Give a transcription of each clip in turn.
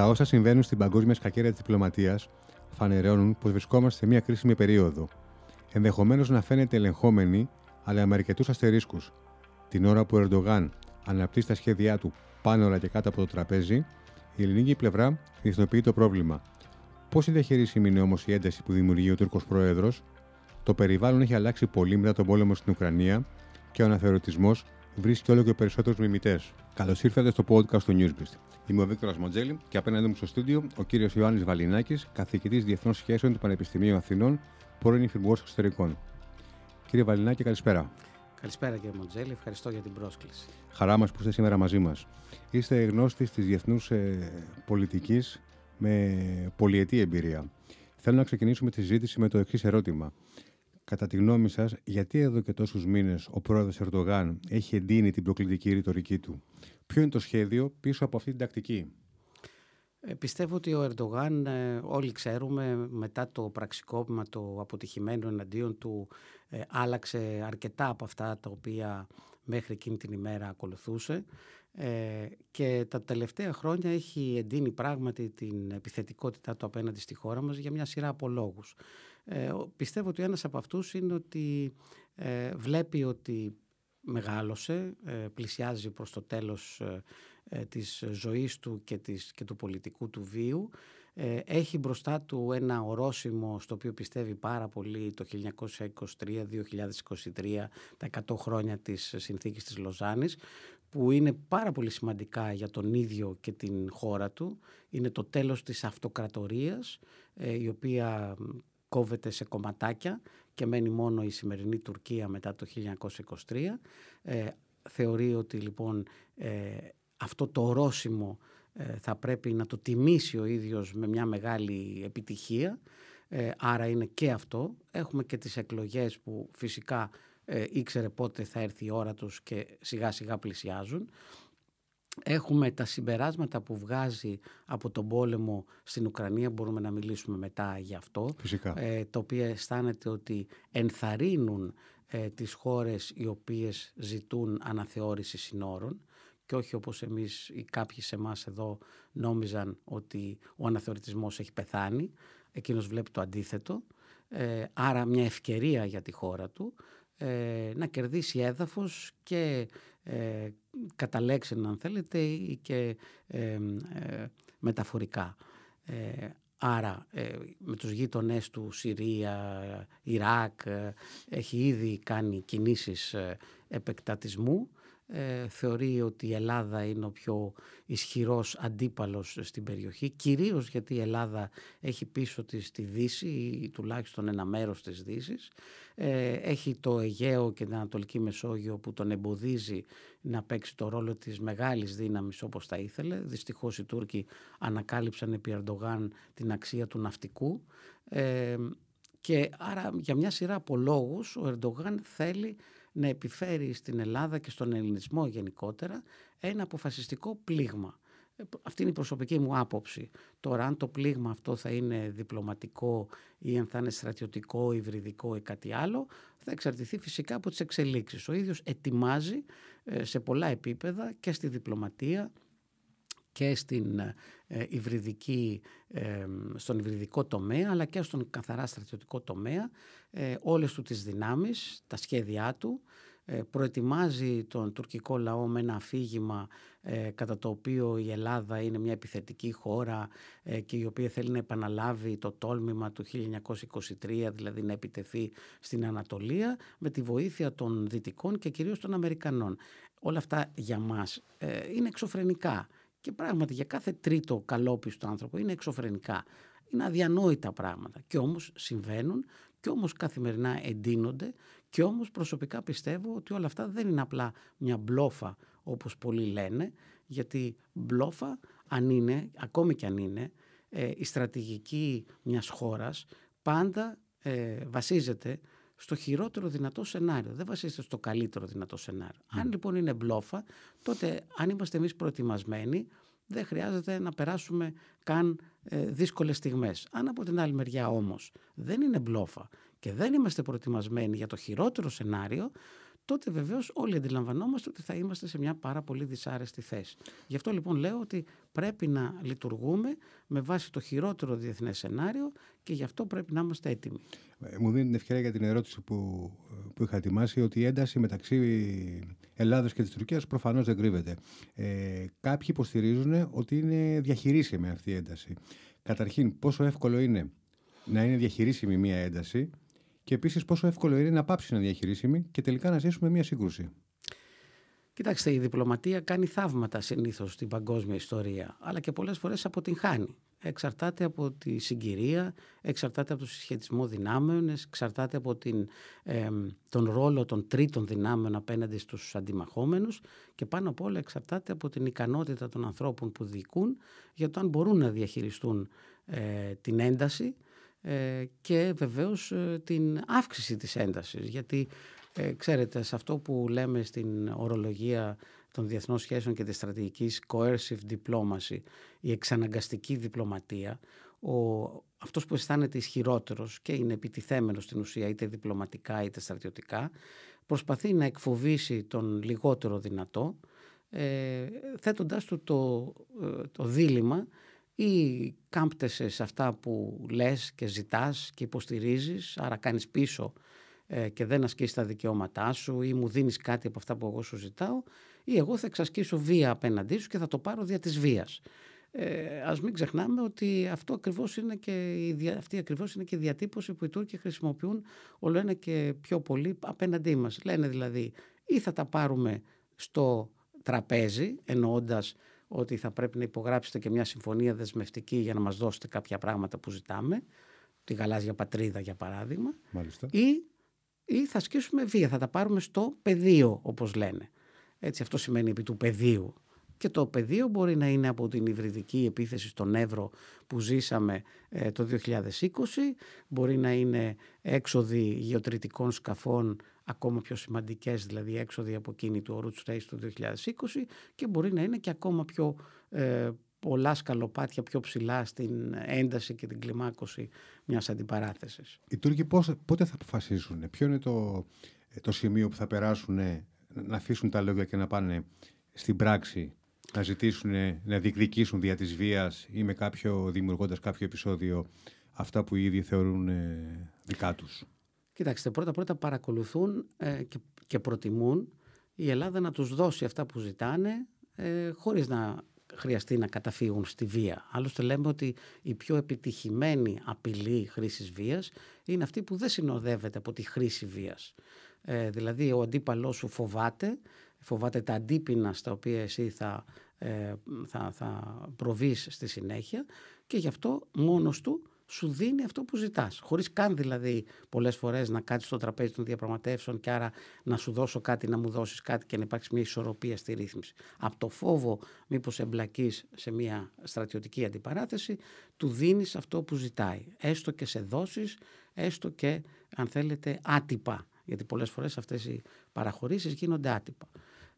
Τα όσα συμβαίνουν στην παγκόσμια σκακέρα της διπλωματίας φανερώνουν πως βρισκόμαστε σε μια κρίσιμη περίοδο. Ενδεχομένως να φαίνεται ελεγχόμενη, αλλά με αρκετούς αστερίσκους. Την ώρα που ο Ερντογάν αναπτύσσει τα σχέδιά του πάνω όλα και κάτω από το τραπέζι, η ελληνική πλευρά διεθνοποιεί το πρόβλημα. Πώς είναι διαχειρίσιμη είναι όμως η ένταση που δημιουργεί ο Τούρκος Πρόεδρος, το περιβάλλον έχει αλλάξει πολύ μετά τον πόλεμο στην Ουκρανία και ο αναθεωρητισμός βρίσκει όλο και περισσότερους μιμητές. Καλώς ήρθατε στο podcast του Newsbeast. Είμαι ο Βίκτορας Μοντζέλη και απέναντί μου στο στούντιο ο κύριος Ιωάννης Βαλινάκης, καθηγητής Διεθνών Σχέσεων του Πανεπιστημίου Αθηνών, πρώην Υφυπουργός Εξωτερικών. Κύριε Βαλινάκη, καλησπέρα. Καλησπέρα κύριε Μοντζέλη, ευχαριστώ για την πρόσκληση. Χαρά μας που είστε σήμερα μαζί μας. Είστε γνώστης της διεθνούς ε, πολιτικής με πολυετή εμπειρία. Θέλω να ξεκινήσουμε τη συζήτηση με το εξής ερώτημα. Κατά τη γνώμη σας, γιατί εδώ και τόσους μήνες ο πρόεδρος Ερντογάν έχει εντείνει την προκλητική ρητορική του, Ποιο είναι το σχέδιο πίσω από αυτή την τακτική; Ε, πιστεύω ότι ο Ερντογάν, ε, όλοι ξέρουμε, μετά το πραξικόπημα το αποτυχημένο εναντίον του, ε, άλλαξε αρκετά από αυτά τα οποία μέχρι εκείνη την ημέρα ακολουθούσε και τα τελευταία χρόνια έχει εντείνει πράγματι την επιθετικότητά του απέναντι στη χώρα μας για μια σειρά από λόγους. Πιστεύω ότι ένας από αυτούς είναι ότι βλέπει ότι μεγάλωσε, πλησιάζει προς το τέλος ε, της ζωής του και, της, και του πολιτικού του βίου. Ε, έχει μπροστά του ένα ορόσημο στο οποίο πιστεύει πάρα πολύ το 1923-2023, τα 100 χρόνια της συνθήκης της Λοζάνης, που είναι πάρα πολύ σημαντικά για τον ίδιο και την χώρα του. Είναι το τέλος της αυτοκρατορίας, ε, η οποία κόβεται σε κομματάκια και μένει μόνο η σημερινή Τουρκία μετά το 1923. Ε, θεωρεί ότι λοιπόν αυτό το ορόσημο ε, θα πρέπει να το τιμήσει ο ίδιος με μια μεγάλη επιτυχία. Ε, άρα είναι και αυτό. Έχουμε και τις εκλογές που φυσικά ε, ήξερε πότε θα έρθει η ώρα τους και σιγά σιγά πλησιάζουν. Έχουμε τα συμπεράσματα που βγάζει από τον πόλεμο στην Ουκρανία, μπορούμε να μιλήσουμε μετά γι' αυτό, Φυσικά. ε, το οποίο αισθάνεται ότι ενθαρρύνουν ε, τις χώρες οι οποίες ζητούν αναθεώρηση συνόρων και όχι όπως εμείς ή κάποιοι σε εμάς εδώ νόμιζαν ότι ο αναθεωρητισμός έχει πεθάνει. Εκείνος βλέπει το αντίθετο. Ε, άρα μια ευκαιρία για τη χώρα του ε, να κερδίσει έδαφος και ε, κατά αν θέλετε ή και ε, ε, μεταφορικά. Άρα με τους γείτονές του Συρία, Ιράκ έχει ήδη κάνει κινήσεις επεκτατισμού ε, θεωρεί ότι η Ελλάδα είναι ο πιο ισχυρός αντίπαλος στην περιοχή, κυρίως γιατί η Ελλάδα έχει πίσω της τη Δύση ή τουλάχιστον ένα μέρος της Δύσης. Ε, έχει το Αιγαίο και την Ανατολική Μεσόγειο που τον εμποδίζει να παίξει το ρόλο της μεγάλης δύναμης όπως τα ήθελε. Δυστυχώς οι Τούρκοι ανακάλυψαν επί Ερντογάν την αξία του ναυτικού. Ε, και άρα για μια σειρά από λόγους ο Ερντογάν θέλει να επιφέρει στην Ελλάδα και στον ελληνισμό γενικότερα ένα αποφασιστικό πλήγμα. Ε, αυτή είναι η προσωπική μου άποψη. Τώρα αν το πλήγμα αυτό θα είναι διπλωματικό ή αν θα είναι στρατιωτικό, υβριδικό ή κάτι άλλο θα εξαρτηθεί φυσικά από τις εξελίξεις. Ο ίδιος ετοιμάζει ε, σε πολλά επίπεδα και στη διπλωματία και στην ε, υβριδική, ε, στον υβριδικό τομέα αλλά και στον καθαρά στρατιωτικό τομέα ε, όλες του τις δυνάμεις, τα σχέδιά του ε, προετοιμάζει τον τουρκικό λαό με ένα αφήγημα κατά το οποίο η Ελλάδα είναι μια επιθετική χώρα και η οποία θέλει να επαναλάβει το τόλμημα του 1923 δηλαδή να επιτεθεί στην Ανατολία με τη βοήθεια των Δυτικών και κυρίως των Αμερικανών. Όλα αυτά για μας είναι εξωφρενικά και πράγματι για κάθε τρίτο καλόπιστο άνθρωπο είναι εξωφρενικά. Είναι αδιανόητα πράγματα και όμως συμβαίνουν και όμως καθημερινά εντείνονται και όμως προσωπικά πιστεύω ότι όλα αυτά δεν είναι απλά μια μπλόφα όπως πολλοί λένε γιατί μπλόφα αν είναι, ακόμη και αν είναι, ε, η στρατηγική μιας χώρας πάντα ε, βασίζεται στο χειρότερο δυνατό σενάριο. Δεν βασίζεται στο καλύτερο δυνατό σενάριο. Αν λοιπόν είναι μπλόφα, τότε αν είμαστε εμείς προετοιμασμένοι, δεν χρειάζεται να περάσουμε καν ε, δύσκολες στιγμές. Αν από την άλλη μεριά όμως δεν είναι μπλόφα και δεν είμαστε προετοιμασμένοι για το χειρότερο σενάριο, τότε βεβαίως όλοι αντιλαμβανόμαστε ότι θα είμαστε σε μια πάρα πολύ δυσάρεστη θέση. Γι' αυτό λοιπόν λέω ότι πρέπει να λειτουργούμε με βάση το χειρότερο διεθνές σενάριο και γι' αυτό πρέπει να είμαστε έτοιμοι. Ε, μου δίνει την ευκαιρία για την ερώτηση που, που είχα ετοιμάσει ότι η ένταση μεταξύ Ελλάδος και της Τουρκίας προφανώς δεν κρύβεται. Ε, κάποιοι υποστηρίζουν ότι είναι διαχειρίσιμη αυτή η ένταση. Καταρχήν, πόσο εύκολο είναι να είναι διαχειρίσιμη μία ένταση; Και επίσης πόσο εύκολο είναι να πάψεις να είναι διαχειρίσιμη και τελικά να ζήσουμε μία σύγκρουση. Κοιτάξτε, η διπλωματία κάνει θαύματα συνήθως στην παγκόσμια ιστορία, αλλά και πολλές φορές αποτυγχάνει. Εξαρτάται από τη συγκυρία, εξαρτάται από το συσχετισμό δυνάμεων, εξαρτάται από την, τον ρόλο των τρίτων δυνάμεων απέναντι στους αντιμαχόμενους και πάνω απ' όλα εξαρτάται από την ικανότητα των ανθρώπων που διοικούν για το αν μπορούν να διαχειριστούν ε, την ένταση ε, και βεβαίως ε, την αύξηση της έντασης. Γιατί ε, ξέρετε, σε αυτό που λέμε στην ορολογία των διεθνών σχέσεων και της στρατηγικής coercive diplomacy, η εξαναγκαστική διπλωματία, ο, αυτός που αισθάνεται ισχυρότερος και είναι επιτιθέμενος στην ουσία είτε διπλωματικά είτε στρατιωτικά, προσπαθεί να εκφοβήσει τον λιγότερο δυνατό, ε, θέτοντάς του το, το δίλημα ή κάμπτεσαι σε αυτά που λες και ζητάς και υποστηρίζεις, άρα κάνεις πίσω ε, και δεν ασκείς τα δικαιώματά σου ή μου δίνεις κάτι από αυτά που εγώ σου ζητάω ή εγώ θα εξασκήσω βία απέναντί σου και θα το πάρω δια της βίας. Ε, ας μην ξεχνάμε ότι αυτό ακριβώς είναι και η, αυτή ακριβώς είναι και η διατύπωση που οι Τούρκοι χρησιμοποιούν όλο ένα και πιο πολύ απέναντί μας. Λένε δηλαδή ή θα τα πάρουμε στο τραπέζι εννοώντας ότι θα πρέπει να υπογράψετε και μια συμφωνία δεσμευτική για να μας δώσετε κάποια πράγματα που ζητάμε, τη γαλάζια πατρίδα για παράδειγμα, Ή, ή θα ασκήσουμε βία, θα τα πάρουμε στο πεδίο όπως λένε. Έτσι αυτό σημαίνει επί του πεδίου. Και το πεδίο μπορεί να είναι από την υβριδική επίθεση στον Εύρο που ζήσαμε ε, το 2020, μπορεί να είναι έξοδοι γεωτρητικών σκαφών ακόμα πιο σημαντικές, δηλαδή έξοδοι από εκείνη του ορού του το 2020 και μπορεί να είναι και ακόμα πιο ε, πολλά σκαλοπάτια πιο ψηλά στην ένταση και την κλιμάκωση μιας αντιπαράθεσης. Οι Τούρκοι πώς, πότε θα αποφασίσουν, ποιο είναι το, το σημείο που θα περάσουν να αφήσουν τα λόγια και να πάνε στην πράξη να ζητήσουν, να διεκδικήσουν δια της βίας ή με κάποιο, δημιουργώντας κάποιο επεισόδιο αυτά που ήδη θεωρούν ε, δικά τους. Κοιτάξτε, πρώτα-πρώτα παρακολουθούν ε, και, και προτιμούν η Ελλάδα να τους δώσει αυτά που ζητάνε ε, χωρίς να χρειαστεί να καταφύγουν στη βία. Άλλωστε λέμε ότι η πιο επιτυχημένη απειλή χρήσης βίας είναι αυτή που δεν συνοδεύεται από τη χρήση βίας. Ε, δηλαδή ο αντίπαλός σου φοβάται, φοβάται τα αντίπεινα στα οποία εσύ θα, ε, θα, θα προβείς στη συνέχεια και γι' αυτό μόνος του σου δίνει αυτό που ζητάς. Χωρίς καν δηλαδή πολλές φορές να κάτσεις στο τραπέζι των διαπραγματεύσεων και άρα να σου δώσω κάτι, να μου δώσεις κάτι και να υπάρξει μια ισορροπία στη ρύθμιση. Από το φόβο μήπως εμπλακείς σε μια στρατιωτική αντιπαράθεση, του δίνεις αυτό που ζητάει. Έστω και σε δόσεις, έστω και αν θέλετε άτυπα. Γιατί πολλές φορές αυτές οι παραχωρήσεις γίνονται άτυπα.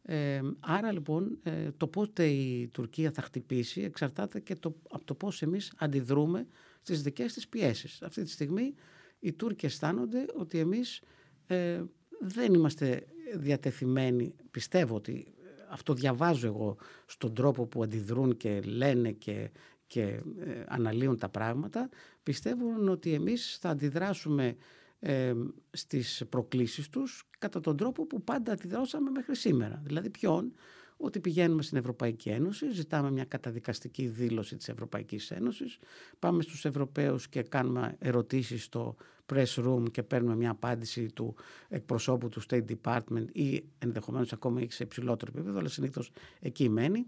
Ε, άρα λοιπόν ε, το πότε η Τουρκία θα χτυπήσει εξαρτάται και το, από το πώς εμείς αντιδρούμε στις δικές της πιέσεις. Αυτή τη στιγμή οι Τούρκοι αισθάνονται ότι εμείς ε, δεν είμαστε διατεθειμένοι, πιστεύω ότι αυτό διαβάζω εγώ στον τρόπο που αντιδρούν και λένε και, και ε, αναλύουν τα πράγματα, πιστεύουν ότι εμείς θα αντιδράσουμε ε, στις προκλήσεις τους κατά τον τρόπο που πάντα αντιδράσαμε μέχρι σήμερα. Δηλαδή ποιον, ότι πηγαίνουμε στην Ευρωπαϊκή Ένωση, ζητάμε μια καταδικαστική δήλωση της Ευρωπαϊκής Ένωσης, πάμε στους Ευρωπαίους και κάνουμε ερωτήσεις στο press room και παίρνουμε μια απάντηση του εκπροσώπου του State Department ή ενδεχομένως ακόμα ή σε υψηλότερο επίπεδο, αλλά συνήθως εκεί μένει,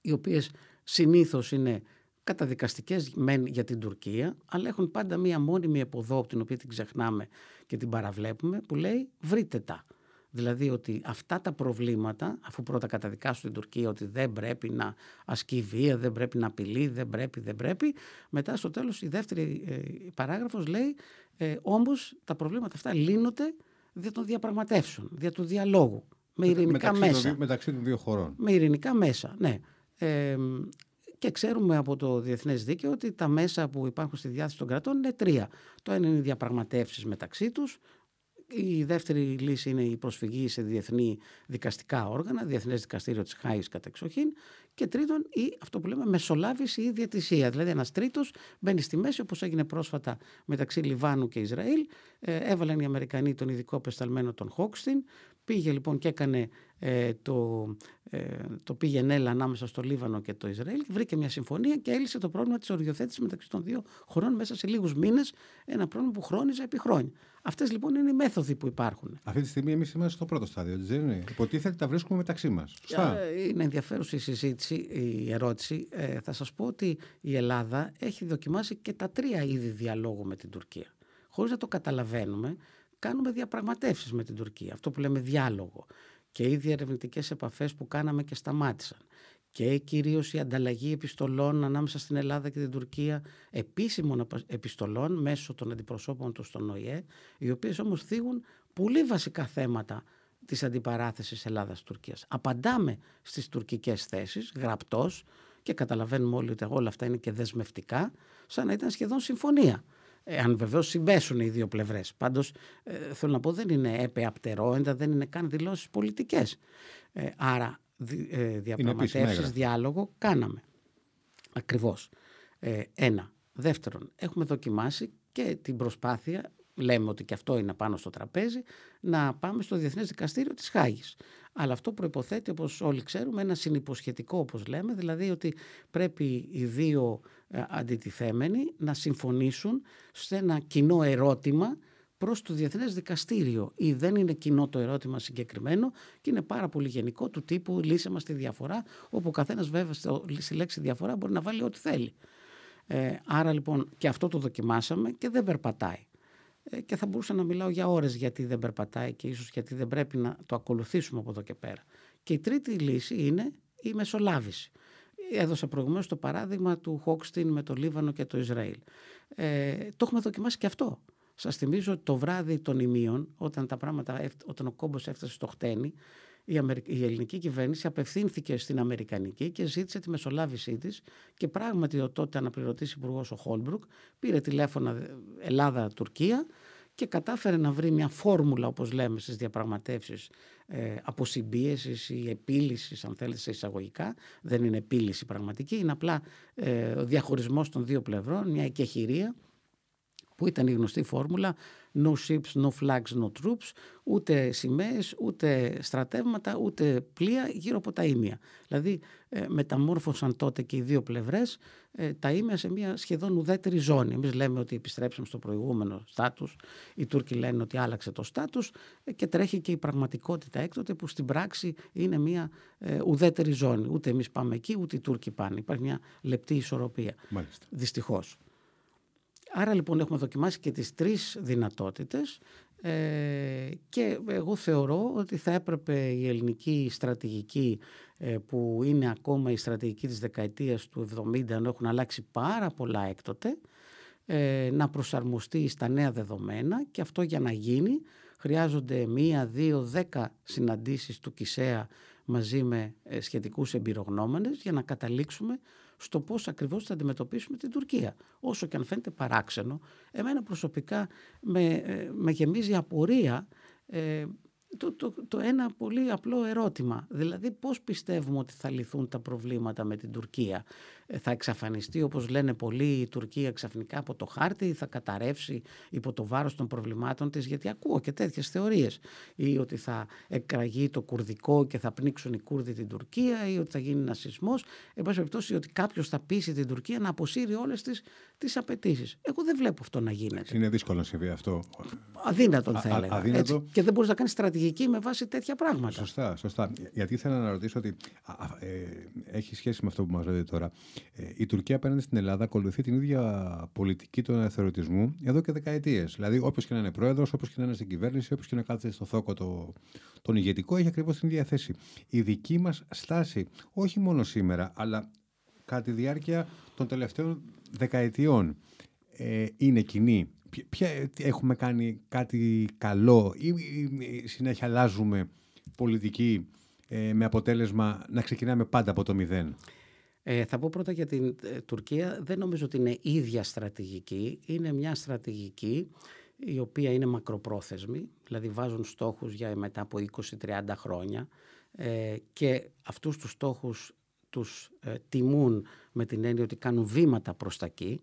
οι οποίες συνήθως είναι καταδικαστικές μεν για την Τουρκία, αλλά έχουν πάντα μία μόνιμη εποδό, την οποία την ξεχνάμε και την παραβλέπουμε, που λέει βρείτε τα. Δηλαδή ότι αυτά τα προβλήματα, αφού πρώτα καταδικάσουν την Τουρκία ότι δεν πρέπει να ασκεί βία, δεν πρέπει να απειλεί, δεν πρέπει, δεν πρέπει, μετά στο τέλος η δεύτερη ε, παράγραφος λέει ε, όμως τα προβλήματα αυτά λύνονται δια των διαπραγματεύσεων, δια του διαλόγου, με ειρηνικά μεταξύ μέσα. Των, μεταξύ των δύο χωρών. Με ειρηνικά μέσα, ναι. Ε, και ξέρουμε από το διεθνές δίκαιο ότι τα μέσα που υπάρχουν στη διάθεση των κρατών είναι τρία. Το ένα είναι οι διαπραγματεύσεις μεταξύ τους, Η δεύτερη λύση είναι η προσφυγή σε διεθνή δικαστικά όργανα, Διεθνές Δικαστήριο της Χάης κατά εξοχήν. Και τρίτον, η, αυτό που λέμε μεσολάβηση ή διατησία. Δηλαδή, ένας τρίτος μπαίνει στη μέση, όπως έγινε πρόσφατα μεταξύ Λιβάνου και Ισραήλ. Ε, έβαλαν οι Αμερικανοί τον ειδικό απεσταλμένο τον Χόκστιν. Πήγε λοιπόν και έκανε ε, το, ε, το πήγαινε έλα ανάμεσα στο Λίβανο και το Ισραήλ, βρήκε μια συμφωνία και έλυσε το πρόβλημα της οριοθέτησης μεταξύ των δύο χωρών μέσα σε λίγους μήνες. Ένα πρόβλημα που χρόνιζε επί χρόνια. Αυτές λοιπόν είναι οι μέθοδοι που υπάρχουν. Αυτή τη στιγμή εμείς είμαστε στο πρώτο στάδιο, δεν είναι; Υποτίθεται τα βρίσκουμε μεταξύ μας. Ε, είναι ενδιαφέρουσα η συζήτηση, η ερώτηση. Ε, θα σας πω ότι η Ελλάδα έχει δοκιμάσει και τα τρία είδη διαλόγου με την Τουρκία. Χωρίς να το καταλαβαίνουμε, κάνουμε διαπραγματεύσεις με την Τουρκία. Αυτό που λέμε διάλογο και οι διερευνητικές επαφές που κάναμε και σταμάτησαν και κυρίως η ανταλλαγή επιστολών ανάμεσα στην Ελλάδα και την Τουρκία, επίσημων επιστολών μέσω των αντιπροσώπων τους στον ΟΗΕ, οι οποίες όμως θίγουν πολύ βασικά θέματα της αντιπαράθεσης Ελλάδας-Τουρκίας. Απαντάμε στις τουρκικές θέσεις, γραπτός, και καταλαβαίνουμε όλοι ότι όλα αυτά είναι και δεσμευτικά, σαν να ήταν σχεδόν συμφωνία. Ε, αν βεβαίως συμπέσουν οι δύο πλευρές. Πάντως, ε, θέλω να πω, δεν είναι έπεαπτερόεντα, δεν είναι καν δηλώσεις πολιτικές. Ε, άρα, ε, διαπραγματεύσεις, διάλογο κάναμε. Ακριβώς. Ε, ένα. Δεύτερον, έχουμε δοκιμάσει και την προσπάθεια, λέμε ότι και αυτό είναι πάνω στο τραπέζι, να πάμε στο Διεθνές Δικαστήριο της Χάγης. Αλλά αυτό προϋποθέτει, όπως όλοι ξέρουμε, ένα συνυποσχετικό, όπως λέμε, δηλαδή ότι πρέπει οι δύο ε, αντιτιθέμενοι να συμφωνήσουν σε ένα κοινό ερώτημα προς το Διεθνές Δικαστήριο ή δεν είναι κοινό το ερώτημα συγκεκριμένο και είναι πάρα πολύ γενικό του τύπου λύσε μας τη διαφορά όπου ο καθένας βέβαια στη λέξη διαφορά μπορεί να βάλει ό,τι θέλει. Ε, άρα λοιπόν και αυτό το δοκιμάσαμε και δεν περπατάει. Ε, και θα μπορούσα να μιλάω για ώρες γιατί δεν περπατάει και ίσως γιατί δεν πρέπει να το ακολουθήσουμε από εδώ και πέρα. Και η τρίτη λύση είναι η μεσολάβηση. Έδωσα προηγουμένως το παράδειγμα του Χόκσταϊν με το Λίβανο και το Ισραήλ. Ε, το έχουμε δοκιμάσει και αυτό. Σας θυμίζω ότι το βράδυ των Ιμίων, όταν, τα πράγματα, όταν ο κόμπος έφτασε στο χτένι, η, η ελληνική κυβέρνηση απευθύνθηκε στην Αμερικανική και ζήτησε τη μεσολάβησή της και πράγματι ο τότε αναπληρωτής υπουργός ο Χόλμπρουκ πήρε τηλέφωνα ε, Ελλάδα-Τουρκία και κατάφερε να βρει μια φόρμουλα όπως λέμε στις διαπραγματεύσεις ε, αποσυμπίεσης ή επίλυσης αν θέλετε σε εισαγωγικά. Δεν είναι επίλυση πραγματική είναι απλά ε, ο διαχωρισμός των δύο πλευρών μια εκεχηρία που ήταν η γνωστή φόρμουλα no ships, no flags, no troops, ούτε σημαίες, ούτε στρατεύματα, ούτε πλοία γύρω από τα ίμια. Δηλαδή ε, μεταμόρφωσαν τότε και οι δύο πλευρές ε, τα ίμια σε μια σχεδόν ουδέτερη ζώνη. Εμείς λέμε ότι επιστρέψαμε στο προηγούμενο στάτους, οι Τούρκοι λένε ότι άλλαξε το στάτους ε, και τρέχει και η πραγματικότητα έκτοτε που στην πράξη είναι μια ε, ουδέτερη ζώνη. Ούτε εμείς πάμε εκεί, ούτε οι Τούρκοι πάνε. Υπάρχει μια λεπτή ισορροπία. Μάλιστα. Δυστυχώς. Άρα λοιπόν έχουμε δοκιμάσει και τις τρεις δυνατότητες ε, και εγώ θεωρώ ότι θα έπρεπε η ελληνική στρατηγική ε, που είναι ακόμα η στρατηγική της δεκαετίας του 70 ενώ έχουν αλλάξει πάρα πολλά έκτοτε ε, να προσαρμοστεί στα νέα δεδομένα. Και αυτό για να γίνει χρειάζονται μία, δύο, δέκα συναντήσεις του ΚΙΣΕΑ μαζί με ε, σχετικούς εμπειρογνώμενες για να καταλήξουμε στο πώς ακριβώς θα αντιμετωπίσουμε την Τουρκία. Όσο και αν φαίνεται παράξενο, εμένα προσωπικά με, ε, με γεμίζει απορία ε, το, το, το ένα πολύ απλό ερώτημα. Δηλαδή πώς πιστεύουμε ότι θα λυθούν τα προβλήματα με την Τουρκία; Ε, θα εξαφανιστεί όπως λένε πολλοί η Τουρκία ξαφνικά από το χάρτη, θα καταρρεύσει υπό το βάρος των προβλημάτων της γιατί ακούω και τέτοιες θεωρίες ή ότι θα εκραγεί το κουρδικό και θα πνίξουν οι Κούρδοι την Τουρκία ή ότι θα γίνει ένας σεισμός. Εν πάση περιπτώσει ότι κάποιος θα πείσει την Τουρκία να αποσύρει όλες τις, τις απαιτήσεις. Εγώ δεν βλέπω αυτό να γίνεται. Είναι δύσκολο να συμβεί αυτό. Αδύνατον θα έλεγα. Αδύνατο. Έτσι. Και δεν μπορείς να κάνεις στρατηγική με βάση τέτοια πράγματα. Σωστά, σωστά. Γιατί ήθελα να ρωτήσω ότι ε, έχει σχέση με αυτό που μας λέτε τώρα. Ε, η Τουρκία απέναντι στην Ελλάδα ακολουθεί την ίδια πολιτική του εθερωτισμού εδώ και δεκαετίες. Δηλαδή, όποιος και να είναι πρόεδρος, όποιος και να είναι στην κυβέρνηση, όποιος και να κάθεται στο θόκο το, τον ηγετικό, έχει ακριβώς την ίδια θέση. Η δική μας στάση, όχι μόνο σήμερα, αλλά κατά τη διάρκεια των τελευταίων δεκαετιών, ε, είναι κοινή. Ποια, έχουμε κάνει κάτι καλό ή, ή συνέχεια αλλάζουμε πολιτική ε, με αποτέλεσμα να ξεκινάμε πάντα από το μηδέν; Ε, θα πω πρώτα για την ε, Τουρκία. Δεν νομίζω ότι είναι ίδια στρατηγική. Είναι μια στρατηγική η οποία είναι μακροπρόθεσμη, δηλαδή βάζουν στόχους για μετά από 20-30 χρόνια ε, και αυτούς τους στόχους τους ε, τιμούν με την έννοια ότι κάνουν βήματα προς τα εκεί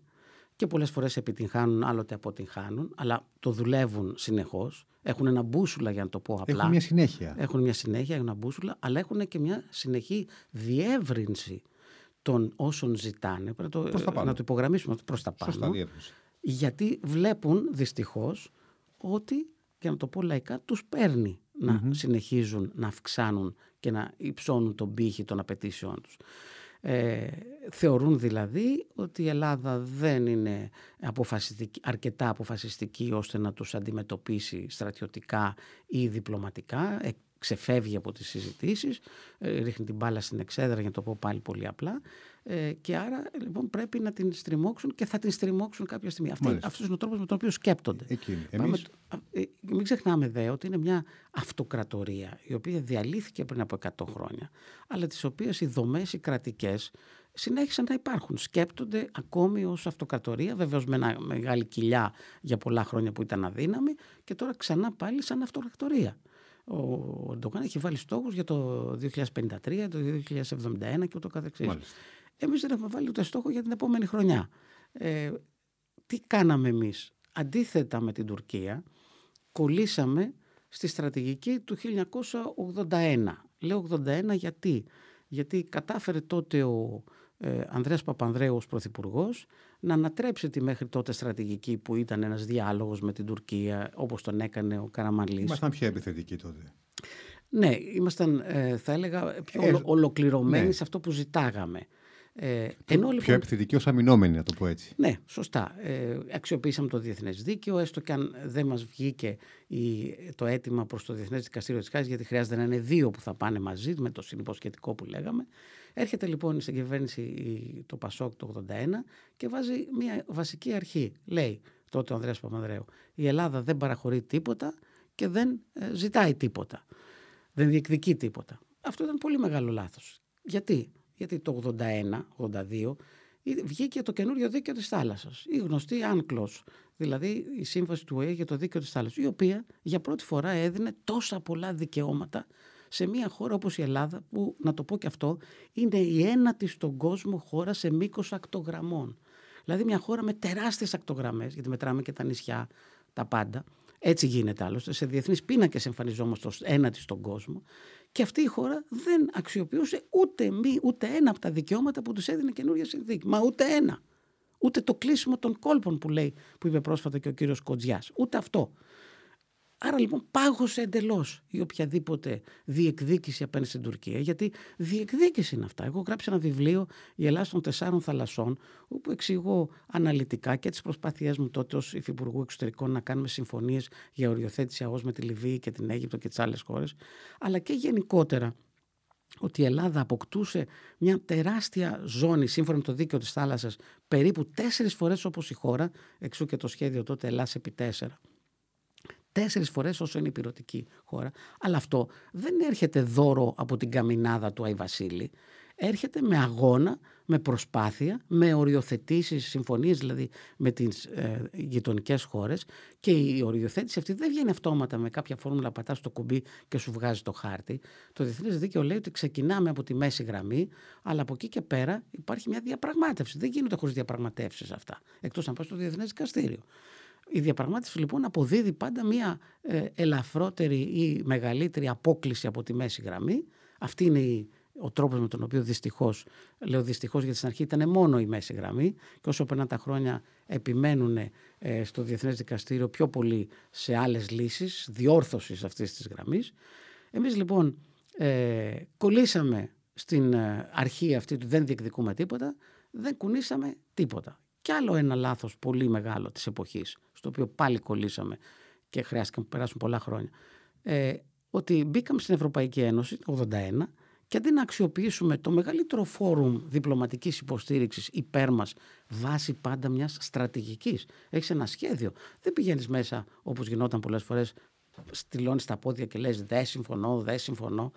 και πολλές φορές επιτυγχάνουν, άλλοτε αποτυγχάνουν, αλλά το δουλεύουν συνεχώς. Έχουν ένα μπούσουλα για να το πω απλά. Έχουν μια συνέχεια. Έχουν μια συνέχεια, ένα μπούσουλα, αλλά έχουν και μια συνεχή διεύρυνση των όσων ζητάνε. Πρέπει το, να το υπογραμμίσουμε προς τα πάνω. Σωστά, διεύρυνση. Γιατί βλέπουν δυστυχώς ότι, για να το πω λαϊκά, τους παίρνει να συνεχίζουν να αυξάνουν και να υψώνουν τον πύχη των απαιτήσεών τους. Ε, θεωρούν δηλαδή ότι η Ελλάδα δεν είναι αποφασιστική, αρκετά αποφασιστική ώστε να τους αντιμετωπίσει στρατιωτικά ή διπλωματικά, ε, ξεφεύγει από τις συζητήσεις, ε, ρίχνει την μπάλα στην εξέδρα για να το πω πάλι πολύ απλά ε, και άρα λοιπόν πρέπει να την στριμώξουν και θα την στριμώξουν κάποια στιγμή. Αυτή, αυτός είναι ο τρόπος με τον οποίο σκέπτονται. Εκείνη. Εμείς... Ε, μην ξεχνάμε δε ότι είναι μια αυτοκρατορία η οποία διαλύθηκε πριν από 100 χρόνια αλλά τις οποίες οι δομές οι κρατικές συνέχισαν να υπάρχουν. Σκέπτονται ακόμη ως αυτοκρατορία, βεβαίως με ένα μεγάλη κοιλιά για πολλά χρόνια που ήταν αδύναμη και τώρα ξανά πάλι σαν αυτοκρατορία. Ο Ερντογάν έχει βάλει στόχους για το 2053, το 2071 και ούτω καθεξής. Μάλιστα. Εμείς δεν έχουμε βάλει ούτε στόχο για την επόμενη χρονιά. Ε, τι κάναμε εμείς; Αντίθετα με την Τουρκία, κολλήσαμε στη στρατηγική του 1981. Λέω 81 γιατί; Γιατί κατάφερε τότε ο ε, Ανδρέας Παπανδρέου ως Πρωθυπουργός να ανατρέψει τη μέχρι τότε στρατηγική που ήταν ένας διάλογος με την Τουρκία όπως τον έκανε ο Καραμαλής. Ήμασταν πιο επιθετικοί τότε. Ναι, ήμασταν ε, θα έλεγα πιο ε, ολοκληρωμένοι ναι. σε αυτό που ζητάγαμε. Ε, ενώ, πιο λοιπόν, επιθετικοί ως αμυνόμενοι, να το πω έτσι. Ναι, σωστά. Ε, αξιοποιήσαμε το διεθνές δίκαιο, έστω και αν δεν μας βγήκε η, το αίτημα προς το Διεθνές Δικαστήριο της Χάρης, γιατί χρειάζεται να είναι δύο που θα πάνε μαζί, με το συνυποσχετικό που λέγαμε. Έρχεται λοιπόν στην κυβέρνηση το Πασόκ το 81 και βάζει μια βασική αρχή. Λέει τότε ο Ανδρέας Παπανδρέου, η Ελλάδα δεν παραχωρεί τίποτα και δεν ε, ζητάει τίποτα. Δεν διεκδικεί τίποτα. Αυτό ήταν πολύ μεγάλο λάθος. Γιατί, Γιατί το 81-82 βγήκε το καινούριο δίκαιο της θάλασσας, η γνωστή UNCLOS, δηλαδή η σύμβαση του ΟΕ για το δίκαιο της θάλασσας, η οποία για πρώτη φορά έδινε τόσα πολλά δικαιώματα σε μια χώρα όπως η Ελλάδα που να το πω και αυτό είναι η ένατη στον κόσμο χώρα σε μήκος ακτογραμμών. Δηλαδή μια χώρα με τεράστιες ακτογραμμές γιατί μετράμε και τα νησιά, τα πάντα. Έτσι γίνεται άλλωστε. Σε διεθνείς πίνακες εμφανιζόμαστε ως ένατη στον κόσμο και αυτή η χώρα δεν αξιοποιούσε ούτε, μη, ούτε ένα από τα δικαιώματα που τους έδινε καινούργια συνθήκη. Μα ούτε ένα. Ούτε το κλείσιμο των κόλπων που λέει, που είπε πρόσφατα και ο κύριος Κοντζιάς. Ούτε αυτό. Άρα λοιπόν πάγωσε εντελώς η οποιαδήποτε διεκδίκηση απέναντι στην Τουρκία, γιατί διεκδίκηση είναι αυτά. Εγώ γράψα ένα βιβλίο, Η Ελλάδα των Τεσσάρων Θαλασσών, όπου εξηγώ αναλυτικά και τις προσπάθειές μου τότε ως Υφυπουργού Εξωτερικών να κάνουμε συμφωνίες για οριοθέτηση ΑΟΣ με τη Λιβύη και την Αίγυπτο και τις άλλες χώρες, αλλά και γενικότερα ότι η Ελλάδα αποκτούσε μια τεράστια ζώνη σύμφωνα με το δίκαιο της θάλασσας περίπου τέσσερις φορές όπως η χώρα, εξού και το σχέδιο τότε Ελλάς επί τέσσερα τέσσερις φορές όσο είναι η πυρωτική χώρα. Αλλά αυτό δεν έρχεται δώρο από την καμινάδα του Άι Βασίλη. Έρχεται με αγώνα, με προσπάθεια, με οριοθετήσεις, συμφωνίες δηλαδή με τις ε, γειτονικές χώρες. Και η οριοθέτηση αυτή δεν βγαίνει αυτόματα με κάποια φόρμουλα, πατάς στο κουμπί και σου βγάζει το χάρτη. Το διεθνές δίκαιο λέει ότι ξεκινάμε από τη μέση γραμμή, αλλά από εκεί και πέρα υπάρχει μια διαπραγμάτευση. Δεν γίνονται χωρίς διαπραγματεύσεις αυτά. Εκτός αν πας στο διεθνές δικαστήριο. Η διαπραγμάτευση λοιπόν αποδίδει πάντα μια ε, ελαφρότερη ή μεγαλύτερη απόκληση από τη μέση γραμμή. Αυτή είναι ο τρόπος με τον οποίο δυστυχώς, λέω δυστυχώς γιατί στην αρχή ήταν μόνο η μέση γραμμή και όσο περνάνε τα χρόνια επιμένουν ε, στο Διεθνές Δικαστήριο πιο πολύ σε άλλες λύσεις διόρθωσης αυτής της γραμμής. Εμείς λοιπόν ε, κολλήσαμε στην ε, αρχή αυτή του δεν διεκδικούμε τίποτα, δεν κουνήσαμε τίποτα. Κι άλλο ένα λάθος πολύ μεγάλο της εποχής στο οποίο πάλι κολλήσαμε και χρειάστηκε να περάσουν πολλά χρόνια, ε, ότι μπήκαμε στην Ευρωπαϊκή Ένωση το 1981 και αντί να αξιοποιήσουμε το μεγαλύτερο φόρουμ διπλωματικής υποστήριξης υπέρ μας βάσει πάντα μιας στρατηγικής. Έχεις ένα σχέδιο. Δεν πηγαίνεις μέσα όπως γινόταν πολλές φορές στυλώνεις τα πόδια και λες δεν συμφωνώ, δεν συμφωνώ.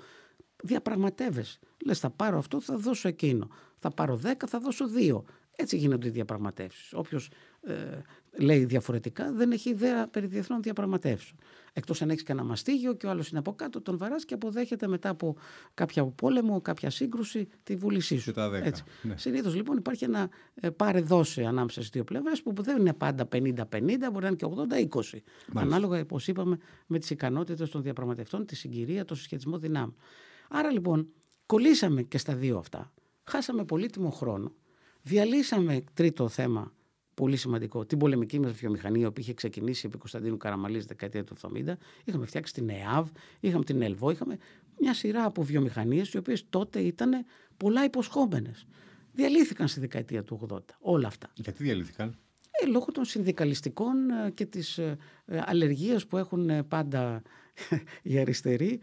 Διαπραγματεύεσαι. Λες θα πάρω αυτό, θα δώσω εκείνο. Θα πάρω 10, θα δώσω 2. Έτσι γίνονται οι διαπραγματεύσεις. Όποιος ε, λέει διαφορετικά δεν έχει ιδέα περί διεθνών διαπραγματεύσεων. Εκτός αν έχεις κανένα μαστίγιο και ο άλλος είναι από κάτω, τον βαράς και αποδέχεται μετά από κάποια πόλεμο, κάποια σύγκρουση τη βούλησή σου. Ναι. Συνήθως λοιπόν υπάρχει ένα ε, πάρε-δώσε ανάμεσα στις δύο πλευρές που δεν είναι πάντα 50-50, μπορεί να είναι και 80-20. Ανάλογα, όπως είπαμε, με τις ικανότητες των διαπραγματευτών, τη συγκυρία, το συσχετισμό δυνάμεων. Άρα λοιπόν, κολλήσαμε και στα δύο αυτά. Χάσαμε πολύτιμο χρόνο. Διαλύσαμε τρίτο θέμα πολύ σημαντικό. Την πολεμική μα βιομηχανία, που είχε ξεκινήσει επί Κωνσταντίνου Καραμαλής δεκαετία του 70. Είχαμε φτιάξει την ΕΑΒ, είχαμε την ΕΛΒΟ, είχαμε μια σειρά από βιομηχανίες, οι οποίες τότε ήταν πολλά υποσχόμενες. Διαλύθηκαν στη δεκαετία του 80 όλα αυτά. Γιατί διαλύθηκαν; Ε, λόγω των συνδικαλιστικών ε, και της ε, αλλεργίας που έχουν πάντα οι αριστεροί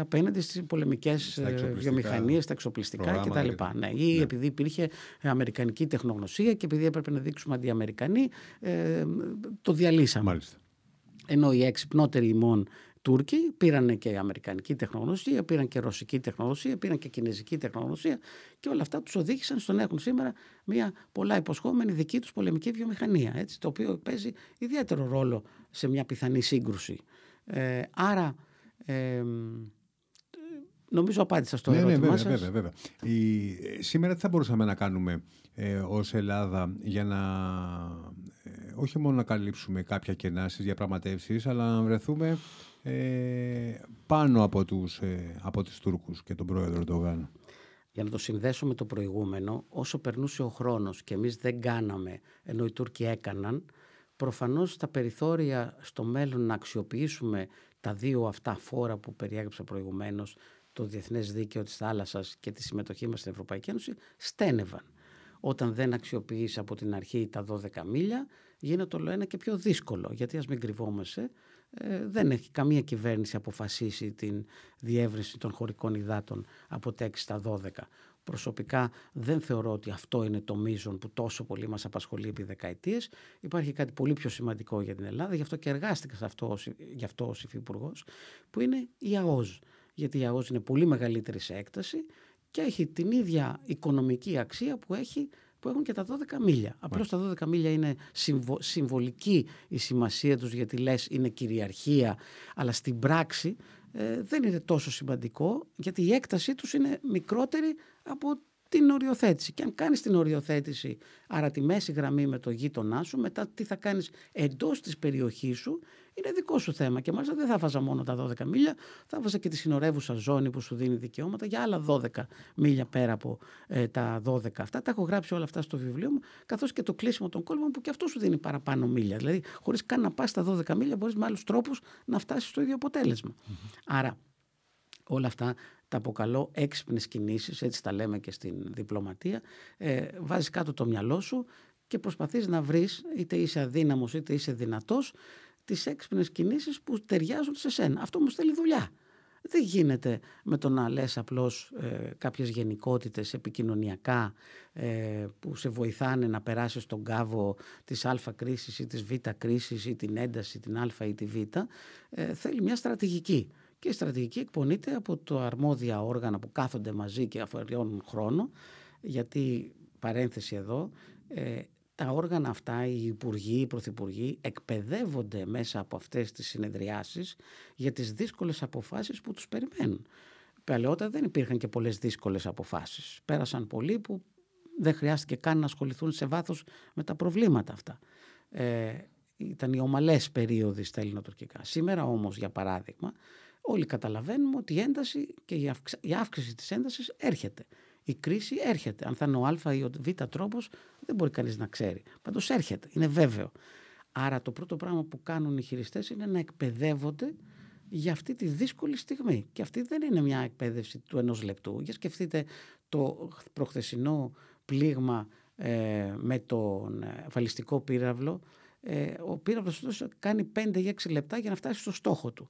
απέναντι στις πολεμικές βιομηχανίες, τα εξοπλιστικά κτλ. Ναι, ή ναι. επειδή υπήρχε αμερικανική τεχνογνωσία και επειδή έπρεπε να δείξουμε αντιαμερικανοί, το διαλύσαμε. Μάλιστα. Ενώ οι έξυπνότεροι ημών Τούρκοι πήραν και αμερικανική τεχνογνωσία, πήραν και ρωσική τεχνογνωσία, πήραν και κινέζικη τεχνογνωσία και όλα αυτά τους οδήγησαν στο να έχουν σήμερα μια πολλά υποσχόμενη δική τους πολεμική βιομηχανία, έτσι, το οποίο παίζει ιδιαίτερο ρόλο σε μια πιθανή σύγκρουση. Ε, άρα ε, νομίζω απάντησα στο ναι, ναι ερώτημά ναι, σας. Βέβαια, βέβαια. Η, σήμερα τι θα μπορούσαμε να κάνουμε ε, ως Ελλάδα για να ε, όχι μόνο να καλύψουμε κάποια κενά στις διαπραγματεύσεις αλλά να βρεθούμε ε, πάνω από τους, ε, από τους Τούρκους και τον πρόεδρο Ερντογάν. Για να το συνδέσω με το προηγούμενο, όσο περνούσε ο χρόνος και εμείς δεν κάναμε ενώ οι Τούρκοι έκαναν, προφανώς τα περιθώρια στο μέλλον να αξιοποιήσουμε τα δύο αυτά φόρα που περιέγραψα προηγουμένως, το διεθνές δίκαιο της θάλασσας και τη συμμετοχή μας στην Ευρωπαϊκή Ένωση, στένευαν. Όταν δεν αξιοποιείς από την αρχή τα 12 μίλια, γίνεται όλο ένα και πιο δύσκολο. Γιατί ας μην κρυβόμαστε, ε, δεν έχει καμία κυβέρνηση αποφασίσει την διεύρυνση των χωρικών υδάτων από τα 6 στα 12. Προσωπικά δεν θεωρώ ότι αυτό είναι το μείζον που τόσο πολύ μας απασχολεί επί δεκαετίες. Υπάρχει κάτι πολύ πιο σημαντικό για την Ελλάδα, γι' αυτό και εργάστηκα σε αυτό, γι' αυτό ως υφυπουργός, που είναι η ΑΟΖ. Γιατί η ΑΟΖ είναι πολύ μεγαλύτερη σε έκταση και έχει την ίδια οικονομική αξία που έχει που έχουν και τα 12 μίλια. Απλώς τα 12 μίλια είναι συμβολική η σημασία τους γιατί λες είναι κυριαρχία, αλλά στην πράξη ε, δεν είναι τόσο σημαντικό γιατί η έκτασή τους είναι μικρότερη από την οριοθέτηση. Και αν κάνεις την οριοθέτηση, άρα τη μέση γραμμή με το γείτονά σου, μετά τι θα κάνεις εντός της περιοχής σου, είναι δικό σου θέμα. Και μάλιστα δεν θα βάζα μόνο τα 12 μίλια, θα βάζα και τη συνορεύουσα ζώνη που σου δίνει δικαιώματα για άλλα 12 μίλια πέρα από ε, τα 12 αυτά. Τα έχω γράψει όλα αυτά στο βιβλίο μου, καθώς και το κλείσιμο των κόλπων που και αυτό σου δίνει παραπάνω μίλια. Δηλαδή, χωρίς καν να πας στα 12 μίλια, μπορείς με άλλους τρόπους να φτάσεις στο ίδιο Άρα, όλα αυτά τα αποκαλώ έξυπνες κινήσεις, έτσι τα λέμε και στην διπλωματία. Ε, Βάζεις κάτω το μυαλό σου και προσπαθείς να βρεις είτε είσαι αδύναμος είτε είσαι δυνατός τις έξυπνες κινήσεις που ταιριάζουν σε σένα. Αυτό μου θέλει δουλειά. Δεν γίνεται με το να λες απλώς ε, κάποιες γενικότητες επικοινωνιακά ε, που σε βοηθάνε να περάσεις τον κάβο της α κρίσης ή της β κρίσης ή την ένταση την α ή τη β. Ε, θέλει μια στρατηγική. Και η στρατηγική εκπονείται από το αρμόδια όργανα που κάθονται μαζί και αφαιρώνουν χρόνο γιατί παρένθεση εδώ ε, τα όργανα αυτά, οι υπουργοί, οι πρωθυπουργοί εκπαιδεύονται μέσα από αυτές τις συνεδριάσεις για τις δύσκολες αποφάσεις που τους περιμένουν. Παλαιότερα δεν υπήρχαν και πολλές δύσκολες αποφάσεις. Πέρασαν πολλοί που δεν χρειάστηκε καν να ασχοληθούν σε βάθος με τα προβλήματα αυτά. Ε, ήταν οι ομαλές περίοδοι στα ελληνοτουρκικά. Σήμερα όμως, για παράδειγμα, όλοι καταλαβαίνουμε ότι η ένταση και η αύξηση της έντασης έρχεται η κρίση έρχεται. Αν θα είναι ο Α ή ο Β τρόπος, δεν μπορεί κανείς να ξέρει. Πάντως έρχεται, είναι βέβαιο. Άρα το πρώτο πράγμα που κάνουν οι χειριστές είναι να εκπαιδεύονται για αυτή τη δύσκολη στιγμή. Και αυτή δεν είναι μια εκπαίδευση του ενός λεπτού. Για σκεφτείτε το προχθεσινό πλήγμα ε, με τον βαλιστικό πύραυλο. Ε, ο πύραυλος κάνει 5 ή 6 λεπτά για να φτάσει στο στόχο του.